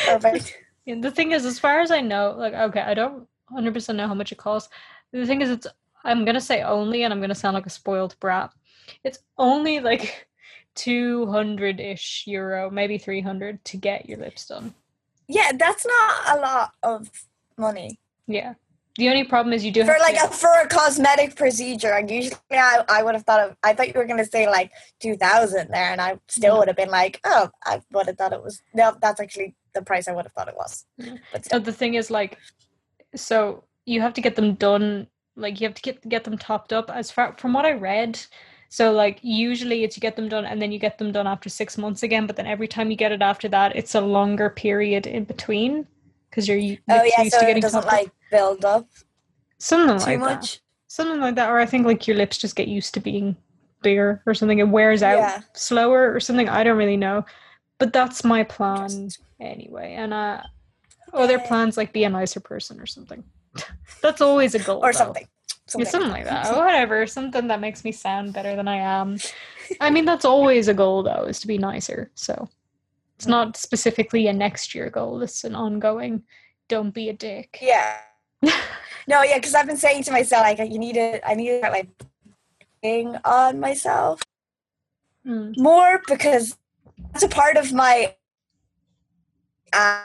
Speaker 2: Perfect.
Speaker 1: And the thing is, as far as I know, like, okay, I don't 100% know how much it costs. The thing is, it's, I'm going to say only, and I'm going to sound like a spoiled brat. It's only like 200 ish euro, maybe 300 to get your lips done.
Speaker 2: Yeah, that's not a lot of money
Speaker 1: Yeah. The only problem is you do
Speaker 2: for like
Speaker 1: to,
Speaker 2: a for a cosmetic procedure. Like usually, I, I would have thought of. I thought you were gonna say like two thousand there, and I still
Speaker 1: No.
Speaker 2: would have been like, oh, I would have thought it was. No, that's actually the price I would have thought it was. Mm-hmm.
Speaker 1: Yeah.
Speaker 2: But
Speaker 1: the thing is like so you have to get them done like you have to get get them topped up as far from what i read so like usually it's you get them done and then you get them done after six months again but then every time you get it after that it's a longer period in between because you're u-
Speaker 2: oh yeah,
Speaker 1: used
Speaker 2: so
Speaker 1: to
Speaker 2: it
Speaker 1: getting
Speaker 2: doesn't like build up
Speaker 1: something
Speaker 2: too
Speaker 1: like that.
Speaker 2: much.
Speaker 1: something like that or i think like your lips just get used to being bigger or something. It wears out
Speaker 2: Yeah.
Speaker 1: slower or something. I don't really know. But that's my plan anyway. And uh other plans like be a nicer person or something. [laughs] That's always a goal
Speaker 2: or
Speaker 1: though.
Speaker 2: something.
Speaker 1: Yeah, something. like that. [laughs] Whatever. Something that makes me sound better than i am. I mean that's always a goal though is to be nicer. So it's not specifically a next year goal it's an ongoing don't be a dick
Speaker 2: Yeah. [laughs] No, yeah, because I've been saying to myself like you need it I need to start, like being on myself
Speaker 1: Mm.
Speaker 2: more because that's a part of my. Uh,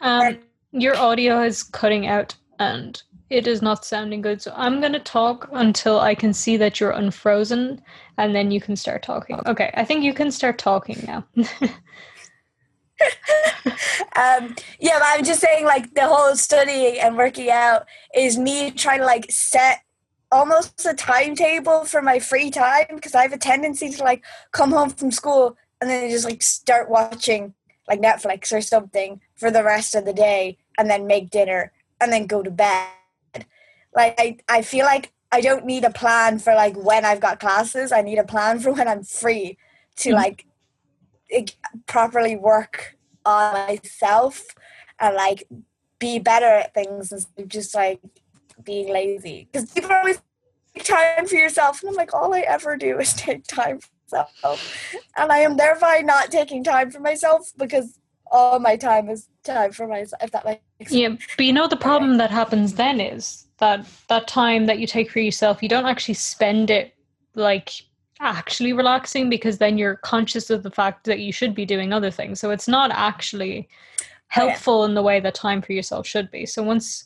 Speaker 1: Um, your audio is cutting out and it is not sounding good. So I'm going to talk until I can see that you're unfrozen and then you can start talking. Okay, I think you can start talking now. [laughs]
Speaker 2: um, yeah, I'm just saying, like, the whole studying and working out is me trying to, like, set almost a timetable for my free time because I have a tendency to, like, come home from school and then just, like, start watching, like, Netflix or something for the rest of the day and then make dinner and then go to bed. Like I, I feel like I don't need a plan for like when I've got classes. I need a plan [laughs] for when I'm free to
Speaker 1: Mhm.
Speaker 2: like it, properly work on myself and like be better at things instead of just like being lazy. Because people always take time for yourself, and I'm like, all I ever do is [laughs] take time for myself, and I am thereby not taking time for myself because all my time is time for myself. If that makes sense.
Speaker 1: Yeah, but you know the problem that happens then is that that time that you take for yourself, you don't actually spend it like actually relaxing because then you're conscious of the fact that you should be doing other things. So it's not actually
Speaker 2: Oh, yeah.
Speaker 1: helpful in the way that time for yourself should be. So once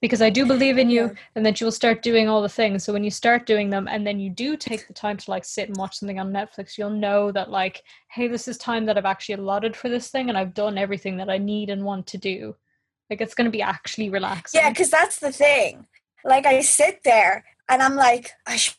Speaker 1: because I do believe in you
Speaker 2: Yeah.
Speaker 1: and that you'll start doing all the things. So when you start doing them and then you do take the time to like sit and watch something on Netflix, you'll know that like, hey, this is time that I've actually allotted for this thing and I've done everything that I need and want to do. Like it's gonna be actually relaxing.
Speaker 2: Yeah, because that's the thing. Like I sit there and I'm like, I should.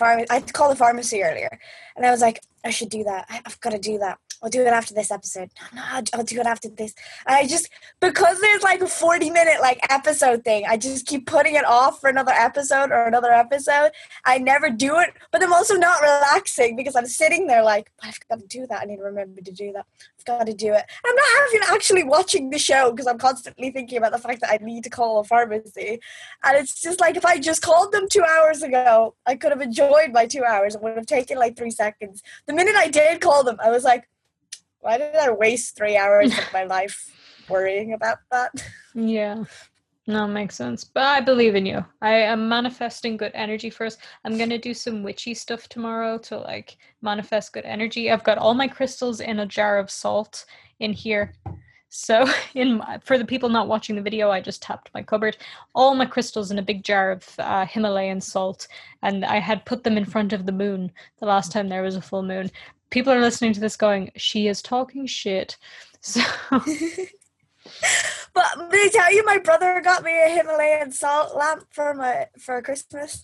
Speaker 2: Pharma- I called the pharmacy earlier, and I was like, I should do that. I, I've got to do that. I'll do it after this episode. No, no, I'll, I'll do it after this. I just because there's like a 40 minute like episode thing. I just keep putting it off for another episode or another episode. I never do it, but I'm also not relaxing because I'm sitting there like I've got to do that. I need to remember to do that. I've got to do it. I'm not even actually watching the show because I'm constantly thinking about the fact that I need to call a pharmacy. And it's just like if I just called them two hours ago, I could have enjoyed my two hours. It would have taken like three seconds. The minute I did call them, I was like, why did I waste three hours of my [laughs] life worrying about that?
Speaker 1: Yeah. No, makes sense. But I believe in you. I am manifesting good energy first. I'm gonna do some witchy stuff tomorrow to like manifest good energy. I've got all my crystals in a jar of salt in here. So, [laughs] in my, for the people not watching the video, I just tapped my cupboard. All my crystals in a big jar of uh, Himalayan salt, and I had put them in front of the moon the last time there was a full moon. People are listening to this going, "She is talking shit." [laughs] So, [laughs]
Speaker 2: But did I tell you my brother got me a Himalayan salt lamp for my for Christmas?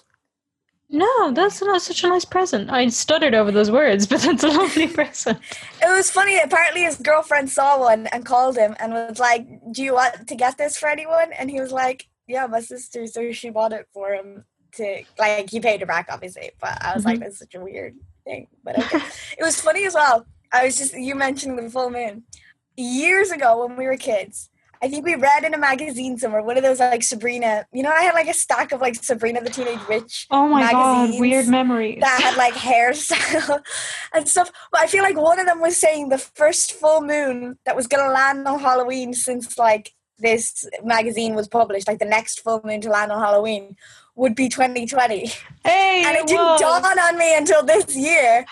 Speaker 1: No, that's not such a nice present. I stuttered over those words, but that's a lovely [laughs] present.
Speaker 2: It was funny. Apparently, his girlfriend saw one and called him and was like, "Do you want to get this for anyone?" And he was like, "Yeah, my sister." So she bought it for him to like. He paid her back, obviously, but I was like, mm-hmm. "That's such a weird thing." But okay. [laughs] it was funny as well. I was just you mentioned the full moon years ago when we were kids. I think we read in a magazine somewhere one of those like Sabrina. You know, I had like a stack of like Sabrina the Teenage Witch
Speaker 1: Oh my god, weird memories.
Speaker 2: that had like hairstyle [laughs] and stuff. But I feel like one of them was saying the first full moon that was gonna land on Halloween since like this magazine was published, like the next full moon to land on Halloween would be 2020.
Speaker 1: hey,
Speaker 2: And it
Speaker 1: it
Speaker 2: didn't
Speaker 1: was.
Speaker 2: dawn on me until this year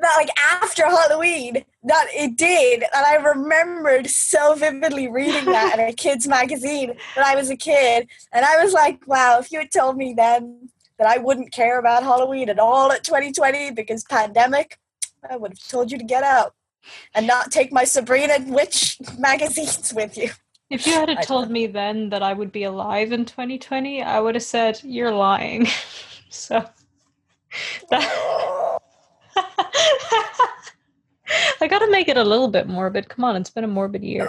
Speaker 2: that like after Halloween that it did. And I remembered so vividly reading that in a [laughs] kid's magazine when I was a kid. And I was like, wow, if you had told me then that I wouldn't care about Halloween at all at 2020 because pandemic, I would have told you to get out and not take my Sabrina Witch [laughs] magazines with you.
Speaker 1: If you had told me then that I would be alive in 2020, I would have said you're lying. [laughs] so that [laughs] I got to make it a little bit morbid. Come on, it's been a morbid year.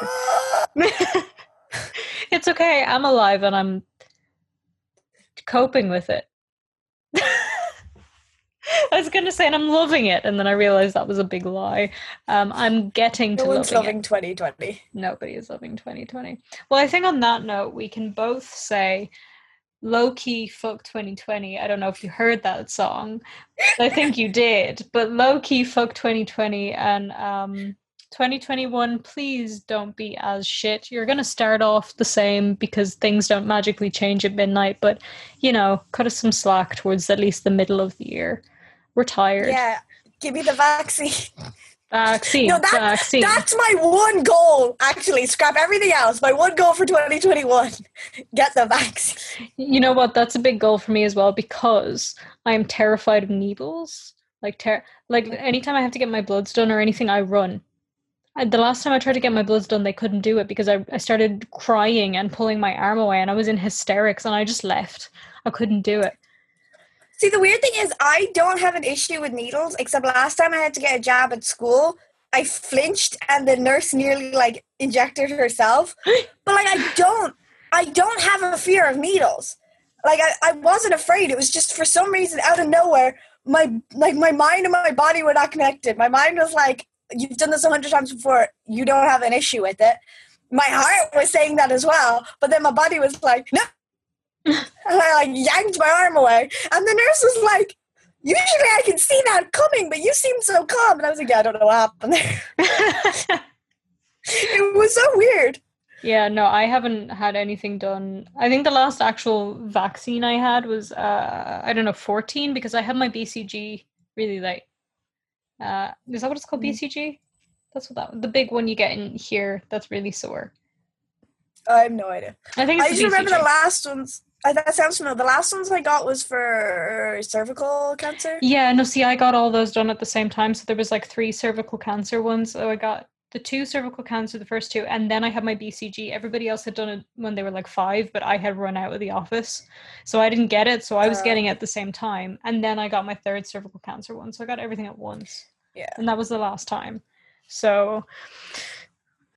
Speaker 1: [laughs] it's okay. I'm alive and I'm coping with it. [laughs] I was going to say, and I'm loving it, and then I realized that was a big lie. Um, I'm getting to
Speaker 2: no one's
Speaker 1: loving
Speaker 2: loving 2020.
Speaker 1: Nobody is loving 2020. Well, I think on that note, we can both say low key fuck 2020. I don't know if you heard that song. I think you did, but low key fuck 2020 and um 2021 please don't be as shit. You're going to start off the same because things don't magically change at midnight, but you know, cut us some slack towards at least the middle of the year. We're tired.
Speaker 2: Yeah, give me the vaccine. [laughs]
Speaker 1: Vaccine,
Speaker 2: No, that-
Speaker 1: vaccine.
Speaker 2: That's my one goal. Actually, scrap everything else. My one goal for 2021: [laughs] get the vaccine.
Speaker 1: You know what? That's a big goal for me as well because I am terrified of needles. Like, ter- like anytime I have to get my bloods done or anything, I run. And the last time I tried to get my bloods done, they couldn't do it because I, I started crying and pulling my arm away, and I was in hysterics, and I just left. I couldn't do it.
Speaker 2: See, the weird thing is, I don't have an issue with needles, except last time I had to get a jab at school. I flinched and the nurse nearly like injected herself. [gasps] but like I don't I don't have a fear of needles. Like I, I wasn't afraid. It was just for some reason out of nowhere, my like my mind and my body were not connected. My mind was like, You've done this a hundred times before, you don't have an issue with it. My heart was saying that as well, but then my body was like, No and I like yanked my arm away. And the nurse was like, Usually I can see that coming, but you seem so calm. And I was like, Yeah, I don't know what happened there. [laughs] it was so weird.
Speaker 1: Yeah, no, I haven't had anything done. I think the last actual vaccine I had was uh I don't know, 14 because I had my BCG really late. Uh is that what it's called?
Speaker 2: Mm.
Speaker 1: BCG? That's what that the big one you get in here that's really sore.
Speaker 2: I have no idea.
Speaker 1: I think
Speaker 2: I just
Speaker 1: the
Speaker 2: remember the last ones. I, that sounds familiar. The last ones I got was for cervical cancer.
Speaker 1: Yeah, no, see, I got all those done at the same time. So there was like three cervical cancer ones. So I got the two cervical cancer, the first two, and then I had my BCG. Everybody else had done it when they were like five, but I had run out of the office. So I didn't get it. So I was
Speaker 2: Oh.
Speaker 1: getting it at the same time. And then I got my third cervical cancer one. So I got everything at once.
Speaker 2: Yeah.
Speaker 1: And that was the last time. So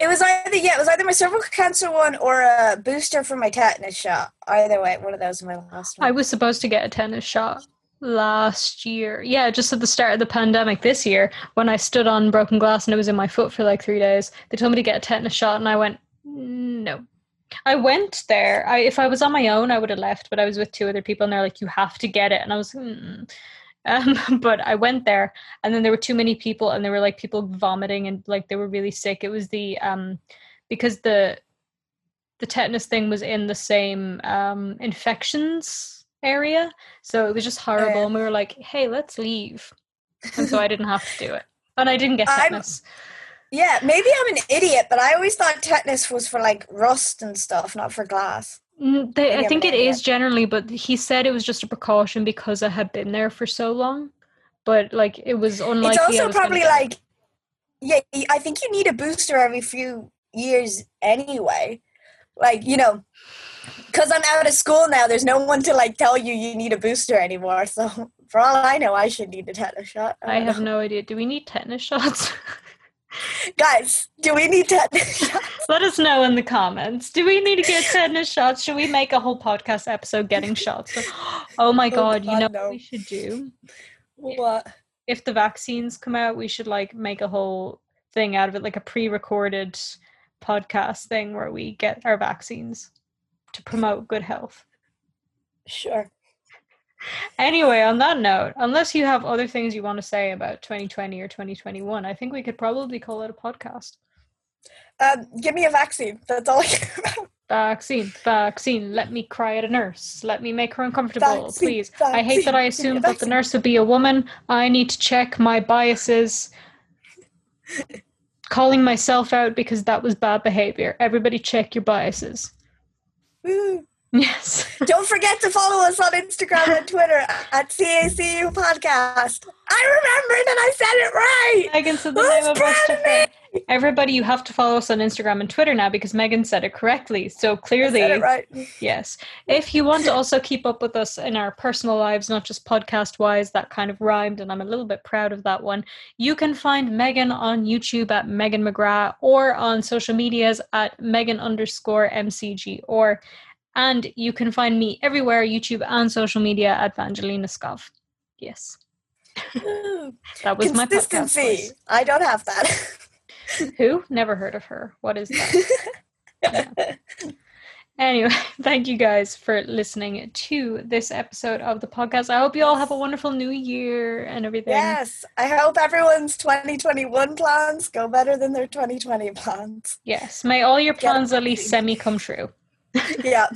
Speaker 2: It was either yeah, it was either my cervical cancer one or a booster for my tetanus shot. Either way, one of those was my last one.
Speaker 1: I was supposed to get a tennis shot last year. Yeah, just at the start of the pandemic this year when I stood on broken glass and it was in my foot for like three days. They told me to get a tetanus shot and I went, no. I went there. I, if I was on my own, I would have left, but I was with two other people and they're like, you have to get it. And I was, hmm. Um, [laughs] but I went there and then there were too many people and there were like people vomiting and like they were really sick. It was the, um, because the, the tetanus thing was in the same um, infections area. So it was just horrible.
Speaker 2: Yeah.
Speaker 1: And we were like, hey, let's leave. And so I didn't have to do it. And I didn't get
Speaker 2: I'm-
Speaker 1: tetanus.
Speaker 2: yeah, maybe I'm an idiot, but I always thought tetanus was for like rust and stuff, not for glass.
Speaker 1: Mm, They, I think it is generally, but he said it was just a precaution because I had been there for so long. But like it was unlikely.
Speaker 2: it's
Speaker 1: I
Speaker 2: also probably like yeah, I think you need a booster every few years anyway. Like, you know, because I'm out of school now, there's no one to like tell you you need a booster anymore. [laughs] So, for all I know, I should need a tetanus shot.
Speaker 1: I
Speaker 2: don't
Speaker 1: have
Speaker 2: know.
Speaker 1: no idea. Do we need tetanus shots? [laughs]
Speaker 2: Guys, do we need tetanus [laughs] shots?
Speaker 1: Let us know in the comments. Do we need to get tetanus shots? Should we make a whole podcast episode getting shots? [laughs] Oh my oh god! You
Speaker 2: God,
Speaker 1: know
Speaker 2: no.
Speaker 1: what we should do?
Speaker 2: What?
Speaker 1: if the vaccines come out, we should like make a whole thing out of it, like a pre-recorded podcast thing where we get our vaccines to promote good health.
Speaker 2: Sure.
Speaker 1: Anyway, on that note, unless you have other things you want to say about 2020 or 2021, I think we could probably call it a podcast.
Speaker 2: Um, give me a vaccine. That's all I care [laughs] about.
Speaker 1: Vaccine, vaccine. Let me cry at a nurse. Let me make her uncomfortable,
Speaker 2: Vaccine,
Speaker 1: please. I hate that I
Speaker 2: vaccine, give me a
Speaker 1: assumed that the nurse would be a woman. I need to check my biases. [laughs] Calling myself out because that was bad behavior. Everybody check your biases.
Speaker 2: Woo.
Speaker 1: Yes. [laughs]
Speaker 2: Don't forget to follow us on Instagram and Twitter at CACU Podcast. I remembered and I said it right.
Speaker 1: Megan said the
Speaker 2: Who's
Speaker 1: name of our
Speaker 2: proud
Speaker 1: stuff.
Speaker 2: of me?
Speaker 1: Everybody, you have to follow us on Instagram and Twitter now because Megan said it correctly. So clearly,
Speaker 2: right.
Speaker 1: Yes. If you want to also keep up with us in our personal lives, not just podcast wise, that kind of rhymed, and I'm a little bit proud of that one, you can find Megan on YouTube at Megan McGrath or on social medias at Megan underscore MCG or and you can find me everywhere, YouTube and social media at Vangelina Scov. Yes. [laughs] That was my podcast
Speaker 2: Consistency.
Speaker 1: voice.
Speaker 2: I don't have that. [laughs]
Speaker 1: Who? Never heard of her. What is that? [laughs] Anyway, thank you guys for listening to this episode of the podcast. I hope you all have a wonderful new year and everything.
Speaker 2: yes, I hope everyone's 2021 plans go better than their 2020 plans.
Speaker 1: Yes. May all your plans at least semi come true.
Speaker 2: Yeah.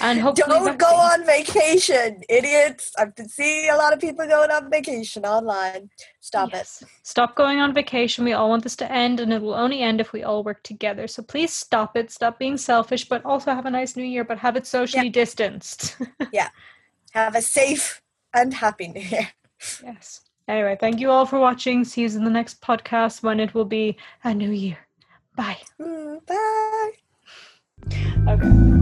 Speaker 1: And hopefully
Speaker 2: Don't go on vacation, idiots. I've been seeing a lot of people going on vacation online. Stop
Speaker 1: Yes. Stop going on vacation. We all want this to end, and it will only end if we all work together. So please stop it. Stop being selfish, but also have a nice new year, but have it socially distanced. [laughs]
Speaker 2: yeah. Have a safe and happy new year.
Speaker 1: yes. Anyway, thank you all for watching. See you in the next podcast when it will be a new year. Bye.
Speaker 2: Mm, Bye.
Speaker 1: Okay.